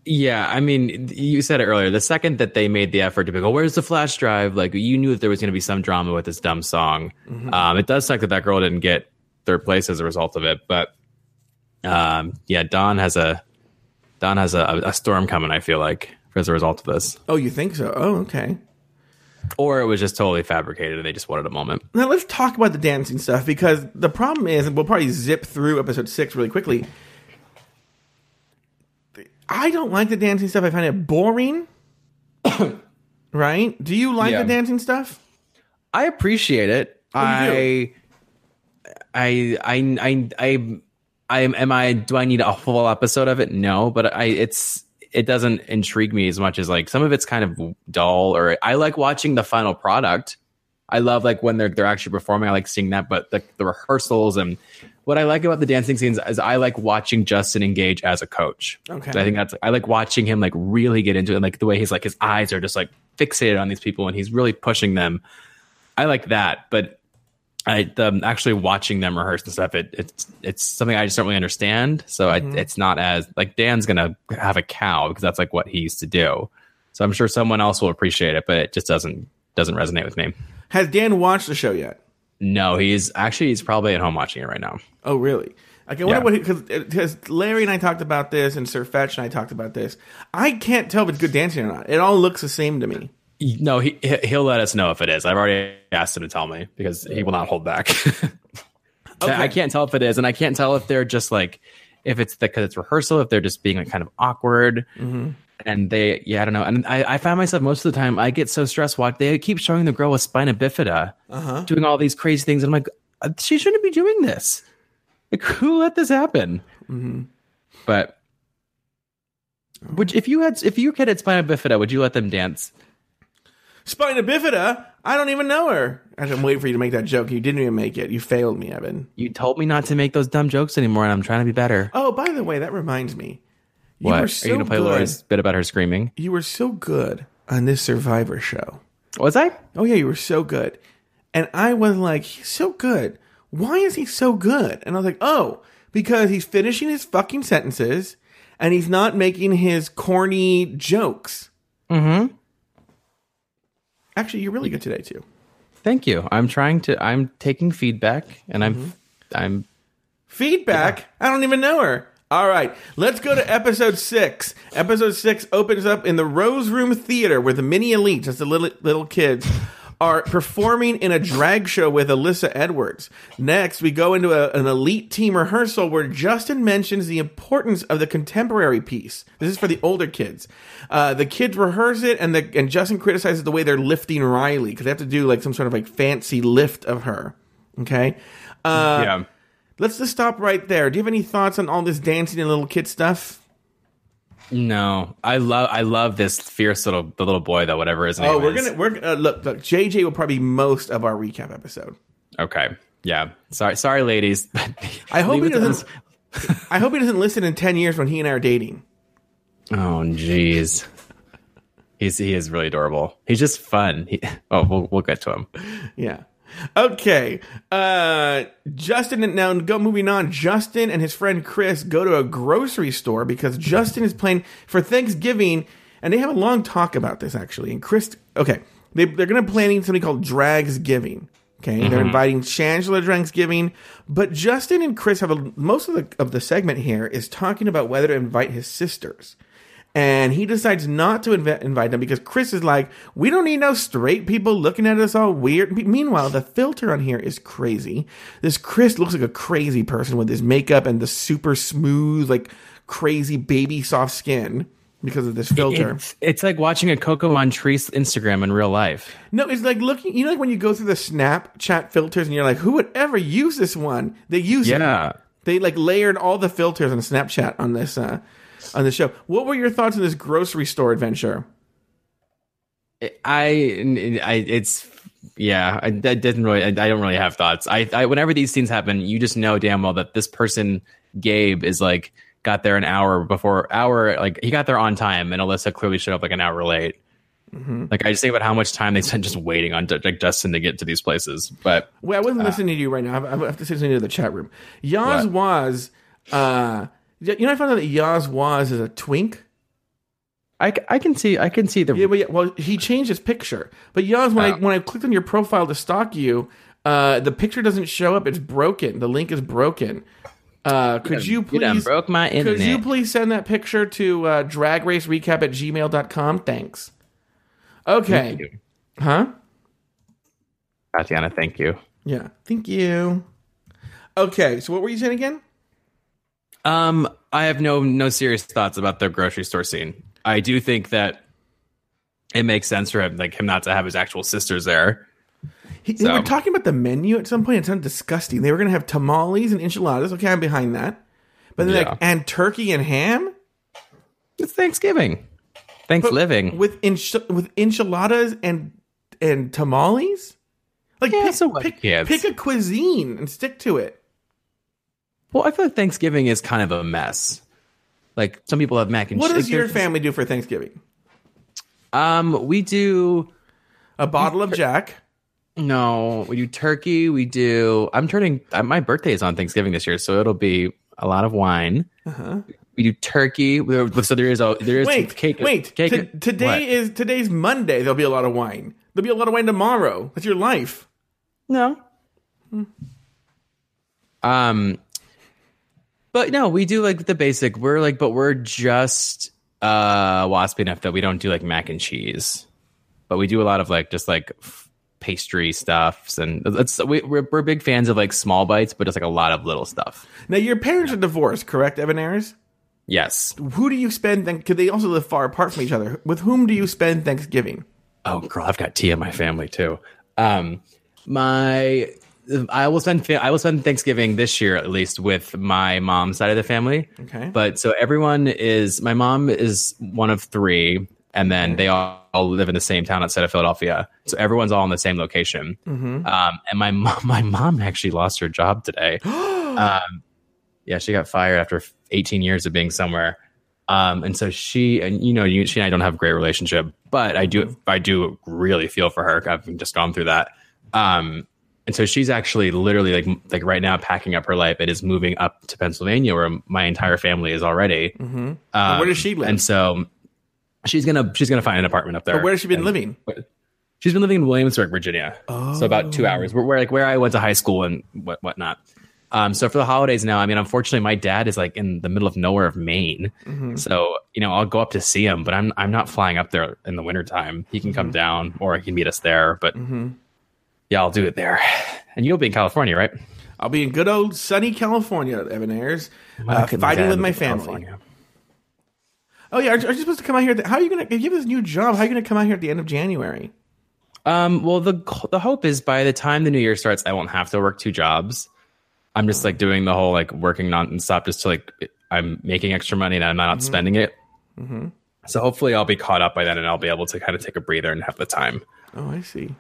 Yeah, I mean, you said it earlier. The second that they made the effort to go, where's the flash drive? Like, you knew that there was going to be some drama with this dumb song. Um, it does suck that that girl didn't get third place as a result of it. But um, yeah, Don has a Don has a, a storm coming. I feel like as a result of this, Oh, you think so? Oh, okay. Or it was just totally fabricated and they just wanted a moment. Now let's talk about the dancing stuff because the problem is, and we'll probably zip through episode six really quickly. I don't like the dancing stuff. I find it boring. right? Do you like Yeah. the dancing stuff? I appreciate it. Oh, I, I, I, I, I, I am. Am I? Do I need a full episode of it? No, but I. It's. It doesn't intrigue me as much as like some of it's kind of dull. Or I like watching the final product. I love like when they're they're actually performing. I like seeing that, but the, the rehearsals and what I like about the dancing scenes is I like watching Justin engage as a coach. Okay. I think that's I like watching him like really get into it, and like the way he's like his eyes are just like fixated on these people, and he's really pushing them. I like that, but I the, actually watching them rehearse and stuff. It it's it's something I just don't really understand. So I, mm-hmm. it's not as like Dan's gonna have a cow because that's like what he used to do. So I'm sure someone else will appreciate it, but it just doesn't doesn't resonate with me. Has Dan watched the show yet? No, he's actually he's probably at home watching it right now. Oh, really? Okay, I wonder Yeah. what because uh, Larry and I talked about this, and Sir Fetch and I talked about this. I can't tell if it's good dancing or not. It all looks the same to me. No, he he- he'll let us know if it is. I've already asked him to tell me because he will not hold back. I can't tell if it is, and I can't tell if they're just like if it's because it's rehearsal, if they're just being like kind of awkward. Mm-hmm. And they, yeah, I don't know. And I, I find myself most of the time, I get so stressed. Watch, they keep showing the girl with spina bifida uh-huh. doing all these crazy things, and I'm like, uh, she shouldn't be doing this. Like, who let this happen? Mm-hmm. But would if you had if you kid had spina bifida, would you let them dance? Spina bifida. I don't even know her. I'm waiting for you to make that joke. You didn't even make it. You failed me, Evan. You told me not to make those dumb jokes anymore, and I'm trying to be better. Oh, by the way, that reminds me. You what? were Are you gonna play good. Laura's bit about her screaming? You were so good on this Survivor show. Was I? Oh yeah, you were so good. And I was like, he's so good. Why is he so good? And I was like, oh, because he's finishing his fucking sentences and he's not making his corny jokes. Mm-hmm. Actually, you're really good today too. Thank you. I'm trying to. I'm taking feedback, and I'm. Mm-hmm. I'm. Feedback? I don't even know her. All right, let's go to episode six. Episode six opens up in the Rose Room Theater where the mini elites, that's the little, little kids, are performing in a drag show with Alyssa Edwards. Next, we go into a, an elite team rehearsal where Justin mentions the importance of the contemporary piece. This is for the older kids. Uh, the kids rehearse it, and the and Justin criticizes the way they're lifting Riley because they have to do like some sort of like fancy lift of her. Okay. Uh, yeah. Let's just stop right there. Do you have any thoughts on all this dancing and little kid stuff? No, I love. I love this fierce little the little boy though. Whatever his name Oh, we're is. gonna we're uh, look look. JJ will probably be most of our recap episode. Okay. Yeah. Sorry. Sorry, ladies. I hope he doesn't. I hope he doesn't listen in ten years when he and I are dating. Oh, jeez. He's he is really adorable. He's just fun. He, oh, we'll we'll get to him. Yeah. Okay. Uh Justin and now go moving on. Justin and his friend Chris go to a grocery store because Justin is playing for Thanksgiving and they have a long talk about this actually. And Chris okay. They they're gonna planning something called Dragsgiving. Okay, they're inviting Shangela to Dragsgiving, but Justin and Chris have a most of the of the segment here is talking about whether to invite his sisters and he decides not to inv- invite them because Chris is like, we don't need no straight people looking at us all weird. Me- Meanwhile, the filter on here is crazy. This Chris looks like a crazy person with his makeup and the super smooth, like crazy baby soft skin because of this filter. It's, it's like watching a Coco Montrese Instagram in real life. no, it's like looking, you know, like when you go through the Snapchat filters and you're like, who would ever use this one? They use it. Yeah. They like layered all the filters on Snapchat on this uh on the show. What were your thoughts on this grocery store adventure? I, I, it's, yeah, I, I didn't really, I, I don't really have thoughts. I, I, whenever these scenes happen, you just know damn well that this person, Gabe, is like, got there an hour before, hour, like, he got there on time, and Alyssa clearly showed up like an hour late. Like, I just think about how much time they spent just waiting on like Justin to get to these places. But Well, I wasn't listening to you right now. I have to say something to the chat room. Yaz was, uh, you know, I found out that Yaz was is a twink. I, I can see, I can see the, Yeah, but yeah, well, he changed his picture. But Yaz, when I Oh. when I clicked on your profile to stalk you, uh, the picture doesn't show up. It's broken. The link is broken. Uh, could you you please broke my internet. Could you please send that picture to uh, dragracerecap at gmail.com? Thanks. Okay. Thank. Huh? Tatiana, thank you. Yeah. Thank you. Okay. So what were you saying again? Um, I have no no serious thoughts about the grocery store scene. I do think that it makes sense for him, like him, not to have his actual sisters there. He, They were talking about the menu at some point. It sounded disgusting. They were going to have tamales and enchiladas. Okay, I'm behind that. But then Yeah. like and turkey and ham It's Thanksgiving, thanks living. with ench- with enchiladas and and tamales. Like Yeah, pick, so pick, pick a cuisine and stick to it. Well, I feel like Thanksgiving is kind of a mess. Like some people have mac and cheese. What does your family do for Thanksgiving? Um, we do. A bottle of Jack. No, we do turkey. We do. I'm turning. Uh, my birthday is on Thanksgiving this year, so it'll be a lot of wine. We do turkey. So there is a there is Wait, cake. wait. cake. T- today what? is today's Monday. There'll be a lot of wine. There'll be a lot of wine tomorrow. That's your life. no. Um, but no, we do like the basic. We're like, but we're just uh waspy enough that we don't do like mac and cheese, but we do a lot of like just like f- pastry stuffs and it's we, we're we're big fans of like small bites, but it's like a lot of little stuff. Now your parents are divorced, correct, Evan Ayres? Yes. Who do you spend? Could they also live far apart from each other? With whom do you spend Thanksgiving? Oh, girl, I've got tea in my family too. Um, my I will spend I will spend Thanksgiving this year at least with my mom's side of the family. Okay. But so everyone is my mom is one of three, and then they all, all live in the same town outside of Philadelphia. So everyone's all in the same location. Um, and my mom, my mom actually lost her job today. um, yeah, she got fired after 18 years of being somewhere. Um, and so she, and you know, you, she and I don't have a great relationship, but I do, I do really feel for her. I've just gone through that. Um, and so she's actually literally like, like right now packing up her life. and is moving up to Pennsylvania where my entire family is already. Um, where does she live? And so she's gonna, she's gonna find an apartment up there. Or where has she been And- living? She's been living in Williamsburg, Virginia. Oh. So about two hours. Where, where like where I went to high school and what whatnot. Um, so for the holidays now, I mean, unfortunately, my dad is like in the middle of nowhere of Maine. So you know, I'll go up to see him, but I'm I'm not flying up there in the wintertime. He can come down, or he can meet us there. But yeah, I'll do it there. And you'll be in California, right? I'll be in good old sunny California, Evan Ayres, uh, fighting with my family. California. Oh yeah, aren't, aren't you supposed to come out here? The, how are you gonna? If you have this new job, how are you gonna come out here at the end of January? Um, well, the the hope is by the time the new year starts, I won't have to work two jobs. I'm just like doing the whole like working nonstop just to like I'm making extra money and I'm not spending it. So hopefully I'll be caught up by then and I'll be able to kind of take a breather and have the time. Oh, I see.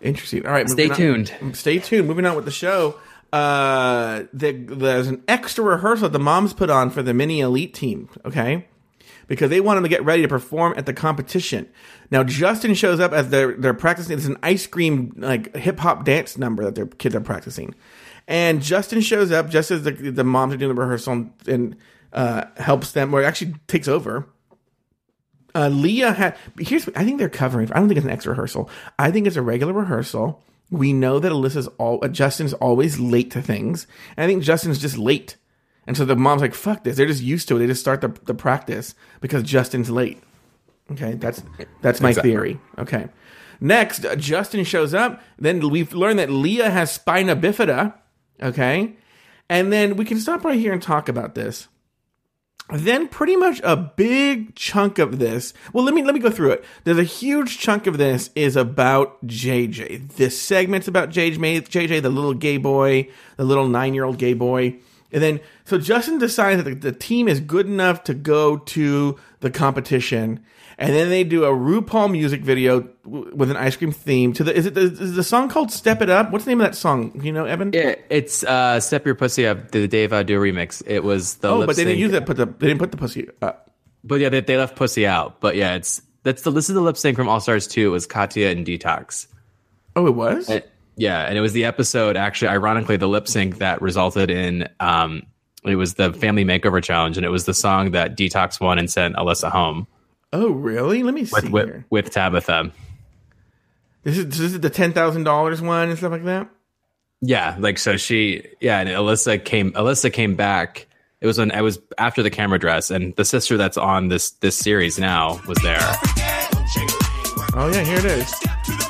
Interesting. All right, Stay moving on- tuned. Stay tuned. Moving on with the show. Uh, the, there's an extra rehearsal the moms put on for the mini elite team. Okay, because they want them to get ready to perform at the competition. Now Justin shows up as they're they're practicing. It's an ice cream like hip hop dance number that their kids are practicing, and Justin shows up just as the the moms are doing the rehearsal and uh, helps them or actually takes over. Uh, Leah had. Here's. I think they're covering. I don't think it's an extra rehearsal. I think it's a regular rehearsal. We know that Alyssa's all. Uh, Justin's always late to things. And I think Justin's just late, and so the mom's like, "Fuck this." They're just used to it. They just start the the practice because Justin's late. Okay, that's that's my Exactly. theory. Okay. Next, uh, Justin shows up. Then we've learned that Leah has spina bifida. Okay, and then we can stop right here and talk about this then pretty much a big chunk of this well let me let me go through it. There's a huge chunk of this is about jj this segment's about jj jj the little gay boy the little nine year old gay boy. And then so justin decides that the, the team is good enough to go to the competition and then they do a RuPaul music video with an ice cream theme. To the is it the, is the song called "Step It Up"? What's the name of that song? You know, Evan. Yeah, it's uh, Step Your Pussy Up, the Dave Audé remix. It was the oh, but they didn't use that. Put the they didn't put the pussy up. But yeah, they, they left Pussy out. But yeah, it's that's the this is the lip sync from All Stars 2. It was Katya and Detox. Oh, it was. Yeah, and it was the episode actually ironically the lip sync that resulted in um it was the family makeover challenge and it was the song that Detox won and sent Alyssa home Oh, really? Let me see with with, here. with Tabitha. This is this is the ten thousand dollars one and stuff like that. Yeah, like so she yeah, and Alyssa came Alyssa came back. It was when I was after the camera dress and the sister that's on this this series now was there. Oh yeah, here it is.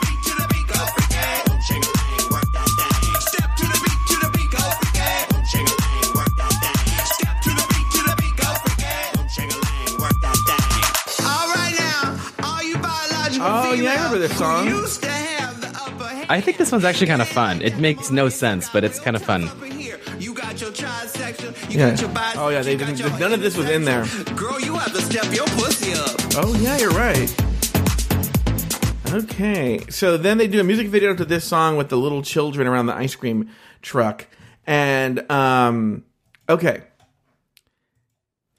This song. I think this one's actually kind of fun. It makes no sense, but it's kind of fun. Yeah. Oh yeah, they didn't. None of this was in there. Girl, you have to step your pussy up. Oh yeah, you're right. Okay, so then they do a music video to this song with the little children around the ice cream truck, and um, okay.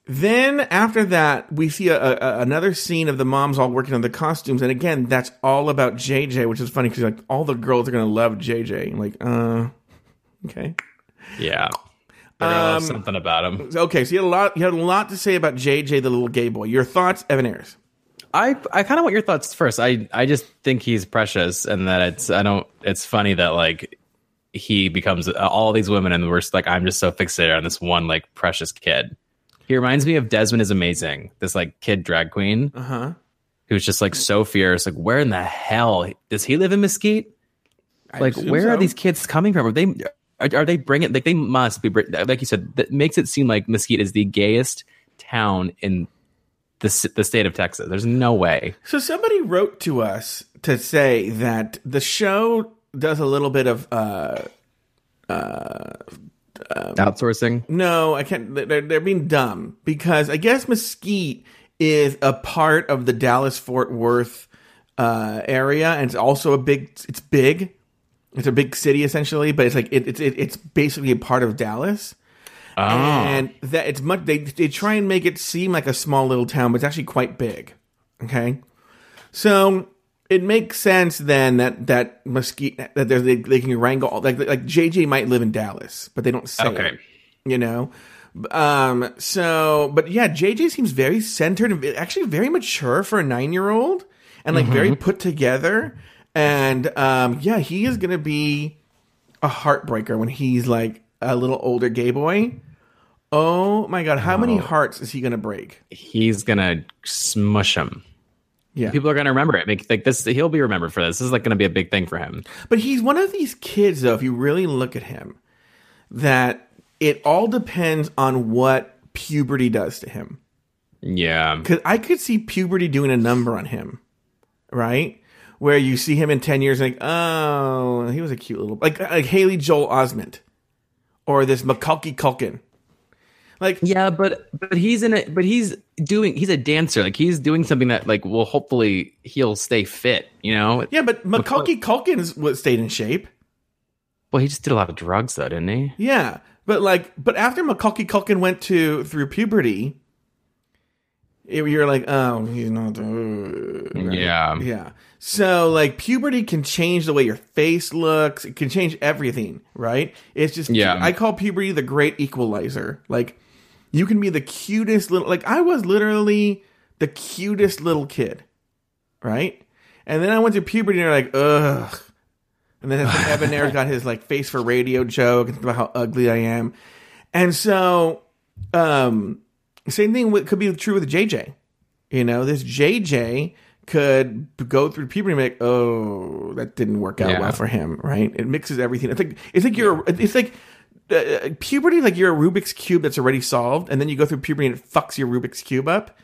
Then after that, we see a, a, another scene of the moms all working on the costumes, and again, that's all about JJ, which is funny because like all the girls are gonna love JJ. I'm like, uh, okay, Yeah. They're love Um, something about him. okay. So you had a lot, you had a lot to say about JJ, the little gay boy. Your thoughts, Evan Ayres? I I kind of want your thoughts first. I I just think he's precious, and that it's I don't. It's funny that like he becomes uh, all these women, and we're just like I'm just so fixated on this one like precious kid. He reminds me of Desmond is amazing. This like kid drag queen Uh huh. who's just like so fierce. Like where in the hell does he live in Mesquite? Like where are these kids coming from? Are they are, are they bringing like they must be like you said that makes it seem like Mesquite is the gayest town in the the state of Texas. There's no way. So somebody wrote to us to say that the show does a little bit of uh outsourcing. no, I can't. They're, they're being dumb because I guess Mesquite is a part of the Dallas Fort Worth uh, area, and it's also a big. It's big. It's a big city essentially, but it's like it, it's it, it's basically a part of Dallas. Oh, and that it's much they they try and make it seem like a small little town, but it's actually quite big. Okay, so it makes sense then that that Mesquite that they, they can wrangle all- like like JJ might live in Dallas, but they don't say Okay. it, you know. Um. So, but yeah, JJ seems very centered and actually very mature for a nine year old, and like very put together. And um, yeah, he is gonna be a heartbreaker when he's like a little older gay boy. Oh my god, how many hearts is he gonna break? he's gonna smush him. Yeah, People are gonna remember it. Make like this. He'll be remembered for this. This is like gonna be a big thing for him. but he's one of these kids, though. If you really look at him, that it all depends on what puberty does to him. Yeah. Because I could see puberty doing a number on him, right? Where you see him in ten years, like, oh, he was a cute little, like, like Haley Joel Osment, or this Macaulay Culkin. Like, Yeah, but but he's in it. But he's doing. He's a dancer. Like he's doing something that like will hopefully he'll stay fit. You know. yeah, but Macaulay Culkin's was stayed in shape. Well, he just did a lot of drugs though, didn't he? Yeah, but like, but after Macaulay Culkin went to through puberty, it- you're like, oh, he's not. uh, right? Yeah. yeah. So like, puberty can change the way your face looks. It can change everything, right? It's just, Yeah. I call puberty the great equalizer. Like, you can be the cutest little. Like, I was literally the cutest little kid, right? And then I went to puberty, and they're like, ugh. And then Evan Ayres got his like face for radio joke about how ugly I am. And so, um, same thing with, could be true with JJ. You know, this JJ could go through puberty and be like, oh, that didn't work out Yeah. well for him, right? It mixes everything. It's like it's like you're it's like uh, puberty, like you're a Rubik's cube that's already solved, and then you go through puberty and it fucks your Rubik's cube up.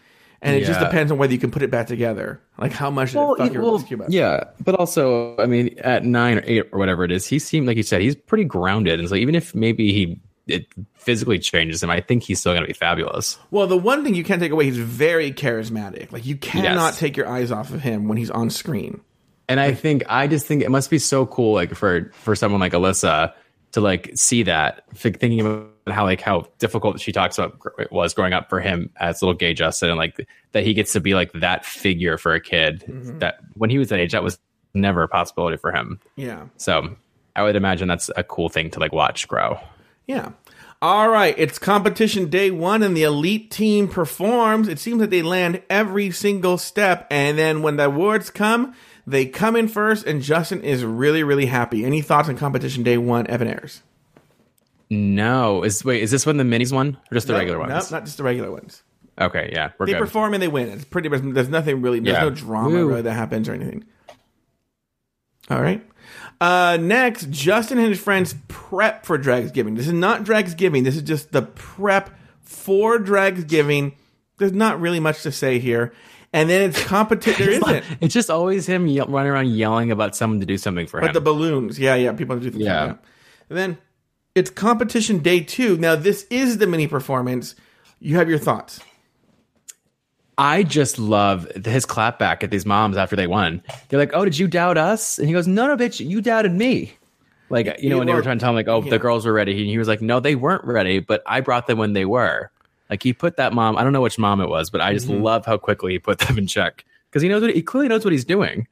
And it just depends on whether you can put it back together. Like how much did it fuck your Rubik's cube up? yeah, but also, I mean, at nine or eight or whatever it is, he seemed like you said he's pretty grounded, and so even if maybe he it physically changes him, I think he's still gonna be fabulous. Well, the one thing you can't take away, he's very charismatic. Like you cannot Yes. take your eyes off of him when he's on screen. And I think I just think it must be so cool, like for for someone like Alyssa to like see that, thinking about how like how difficult she talks about it was growing up for him as little gay Justin, and like that he gets to be like that figure for a kid mm-hmm. that when he was that age, that was never a possibility for him. Yeah. So I would imagine that's a cool thing to like watch grow. Yeah. All right, it's competition day one, and the elite team performs. It seems that they land every single step, and then when the awards come, they come in first, and Justin is really, really happy. Any thoughts on competition day one, Evan Ayres? No, is wait, is this one the minis one or just the regular ones? No, not just the regular ones. Okay, yeah, we're They good. perform and they win. It's pretty much. There's nothing really. There's Yeah. no drama Woo. really that happens or anything. All right. Uh, next, Justin and his friends prep for Dragsgiving. This is not Dragsgiving. This is just the prep for Dragsgiving. There's not really much to say here. And then it's competition. There isn't. It's just always him ye- running around yelling about someone to do something for But him. But the balloons, yeah, yeah, people do things Yeah. like. And then it's competition day two. Now this is the mini performance. You have your thoughts. I just love his clapback at these moms after they won. They're like, "Oh, did you doubt us?" And he goes, "No, no, bitch, you doubted me." Like you know, when they were trying to tell him like, "Oh, yeah. the girls were ready," he, he was like, "No, they weren't ready, but I brought them when they were." Like he put that mom. I don't know which mom it was, but I just love how quickly he put them in check because he knows what he clearly knows what he's doing.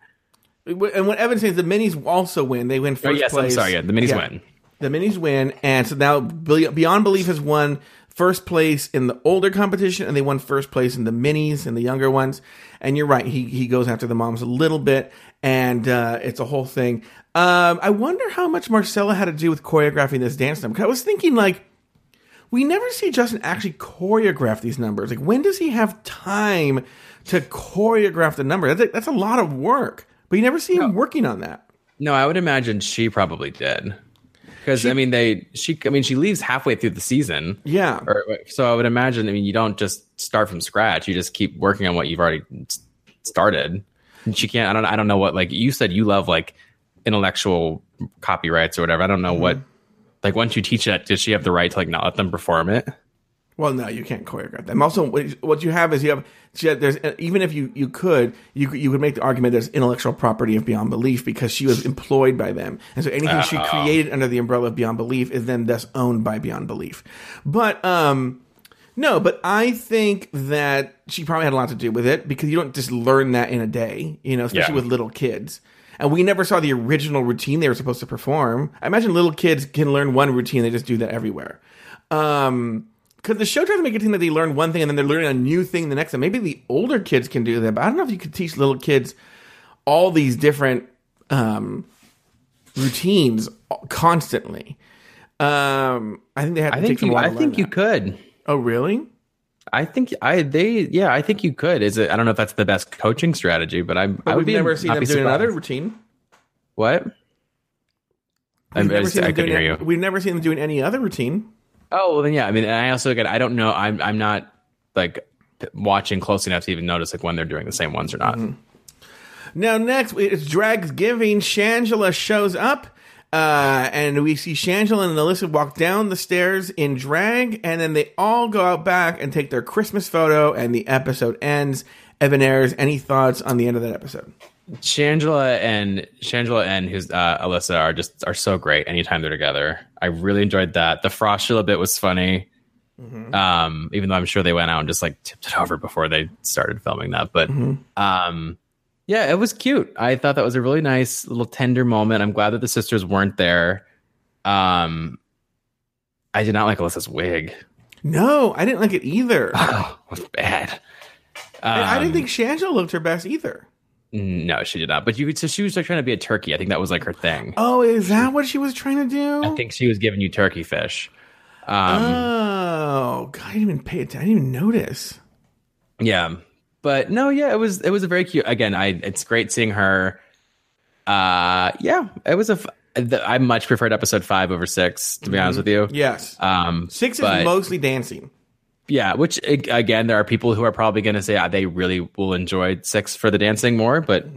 And what Evan says, the minis also win. They win Oh, first yes, place. I'm sorry. Yeah, the minis win. The minis win, and so now Beyond Belief has won first place in the older competition, and they won first place in the minis and the younger ones. And you're right, he he goes after the moms a little bit, and uh, it's a whole thing. Um, I wonder how much Marcella had to do with choreographing this dance number. I was thinking like. We never see Justin actually choreograph these numbers. Like, when does he have time to choreograph the number? That's a, that's a lot of work, but you never see him working on that. No, I would imagine she probably did. Because I mean, they she I mean she leaves halfway through the season. Yeah. Or, so I would imagine. I mean, you don't just start from scratch. You just keep working on what you've already started. And she can't. I don't. I don't know what. Like you said, you love like intellectual copyrights or whatever. I don't know mm-hmm. what. Like once you teach that, does she have the right to like not let them perform it? Well, no, you can't choreograph them. Also, what you have is you have she- there's even if you you could you could- you would make the argument there's intellectual property of Beyond Belief because she was employed by them, and so anything she created under the umbrella of Beyond Belief is then thus owned by Beyond Belief. But um, no, but I think that she probably had a lot to do with it because you don't just learn that in a day, you know, especially Yeah. with little kids. And we never saw the original routine they were supposed to perform. I imagine little kids can learn one routine; they just do that everywhere. Um, because the show tries to make it seem that they learn one thing and then they're learning a new thing the next time. Maybe the older kids can do that, but I don't know if you could teach little kids all these different um, routines constantly. Um, I think they have to I take think you. I think learn you could. Oh, really? I think I they yeah I think you could. Is it? I don't know if that's the best coaching strategy, but I'm. But I would we've be never seen them doing surprised. another routine. What? I'm, We've I, never just- seen I them couldn't doing. hear you. We've never seen them doing any other routine. Oh well, then yeah. I mean, and I also again, I don't know. I'm I'm not like watching close enough to even notice like when they're doing the same ones or not. Mm-hmm. Now, next, it's Drags Giving. Shangela shows up, uh, and we see Shangela and Alyssa walk down the stairs in drag, and then they all go out back and take their Christmas photo, and the episode ends. Evan Ayres, any thoughts on the end of that episode? Shangela and Shangela and who's uh, Alyssa are just are so great anytime they're together. I really enjoyed that. The Frostula bit was funny. Um, even though I'm sure they went out and just like tipped it over before they started filming that. But um, yeah, it was cute. I thought that was a really nice little tender moment. I'm glad that the sisters weren't there. Um, I did not like Alyssa's wig. No, I didn't like it either. Oh, it was bad. And I didn't Um, think Shangela looked her best either. No, she did not. But you could. So she was like trying to be a turkey. I think that was like her thing. Oh, is that what she was trying to do? I think she was giving you turkey fish. Um, oh, God, I didn't even pay attention. I didn't even notice. yeah, but no, yeah, it was it was a very cute. Again, I it's great seeing her. Uh, yeah, it was a. f- the- I much preferred episode five over six. To be honest with you, Yes. Um, Six is but- mostly dancing. yeah. Which again, there are people who are probably going to say ah, they really will enjoy six for the dancing more, but.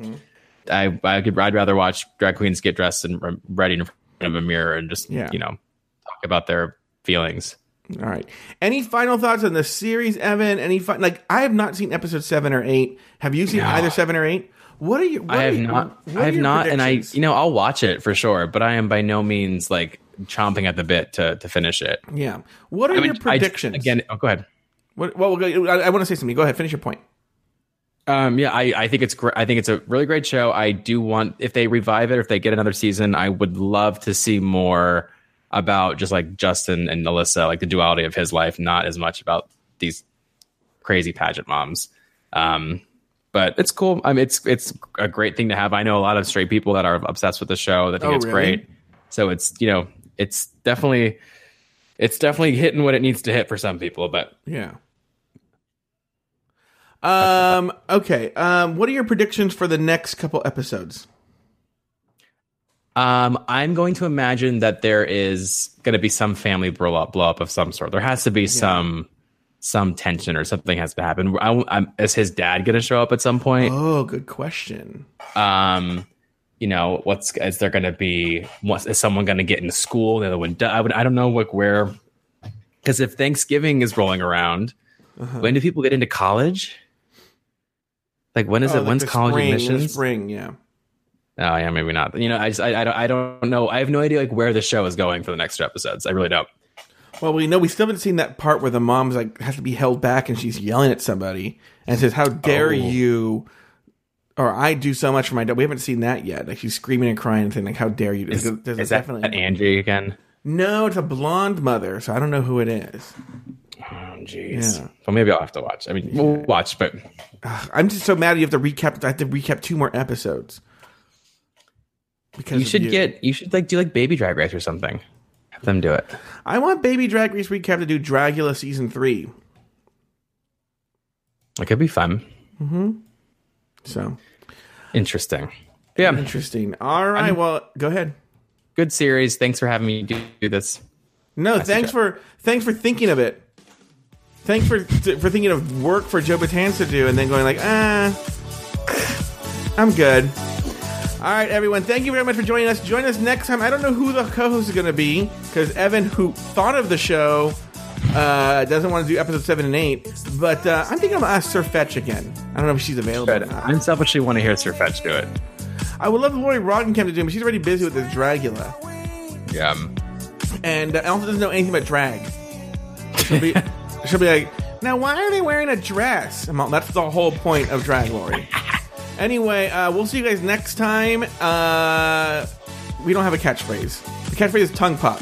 I, I could, I'd rather watch drag queens get dressed and re- ready in front of a mirror and just, Yeah. you know, talk about their feelings. All right. Any final thoughts on the series, Evan? Any fi- like I have not seen episode seven or eight. Have you seen No. either seven or eight? What are you? What I have you- not. I have not, and I, you know, I'll watch it for sure. But I am by no means like chomping at the bit to to finish it. yeah. What are I mean, your I- predictions? again, oh, go ahead. What, well, I, I want to say something. Go ahead. Finish your point. Um, yeah, I, I think it's great. I think it's a really great show. I do want if they revive it, if they get another season, I would love to see more about just like Justin and Alyssa, like the duality of his life, not as much about these crazy pageant moms. Um, but it's cool. I mean, it's it's a great thing to have. I know a lot of straight people that are obsessed with the show that think Oh, it's really? great. So it's you know it's definitely it's definitely hitting what it needs to hit for some people. But Yeah. Um. Okay. Um. What are your predictions for the next couple episodes? Um, I'm going to imagine that there is going to be some family blow up, blow up of some sort. There has to be some some tension or something has to happen. I, I'm, is his dad going to show up at some point? Oh, good question. Um, you know, what's is there going to be? What is someone going to get into school? The other one, I would. I don't know like where. Because if Thanksgiving is rolling around, Uh-huh. when do people get into college? Like when is Oh, it? like When's college spring, admissions? Spring. Yeah. Oh yeah, maybe not. You know, I just I, I don't I don't know. I have no idea like where the show is going for the next two episodes. I really don't. Well, we know we still haven't seen that part where the mom's like has to be held back and she's yelling at somebody and says, "How dare Oh. you?" Or I do so much for my dad. We haven't seen that yet. Like she's screaming and crying and saying, "Like how dare you?" Is, There's is that Angie again? no, it's a blonde mother, so I don't know who it is. Oh, jeez. Yeah. Well, maybe I'll have to watch. I mean, we'll watch, but I'm just so mad you have to recap. I have to recap two more episodes. Because you should get you should like do like Baby Drag Race or something. Have them do it. I want Baby Drag Race recap to do Dragula season three. It could be fun, Mm-hmm. So interesting. Yeah, interesting. All right. well, go ahead. good series. Thanks for having me do, do this. No, thanks for thanks for thinking of it. Thanks for for thinking of work for Joe Betance to do, and then going like, ah, I'm good. All right, everyone. Thank you very much for joining us. Join us next time. I don't know who the co-host is going to be because Evan, who thought of the show, uh, doesn't want to do episode seven and eight. But uh, I'm thinking I'm gonna ask Sir Fetch again. I don't know if she's available. or Good. not. I selfishly want to hear Sir Fetch do it. I would love Lori Roggenkamp to do, it, but she's already busy with this Dragula. Yeah. and uh, also doesn't know anything about drag. She'll be, she'll be like, now why are they wearing a dress? That's the whole point of drag, Lori. Anyway, uh, we'll see you guys next time. Uh, we don't have a catchphrase. The catchphrase is tongue pop.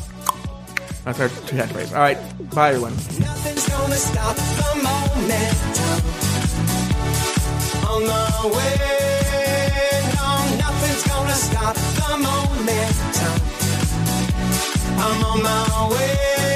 That's our catchphrase. All right, bye everyone. Nothing's gonna stop the momentum on the way. No, nothing's gonna stop the momentum. I'm on my way.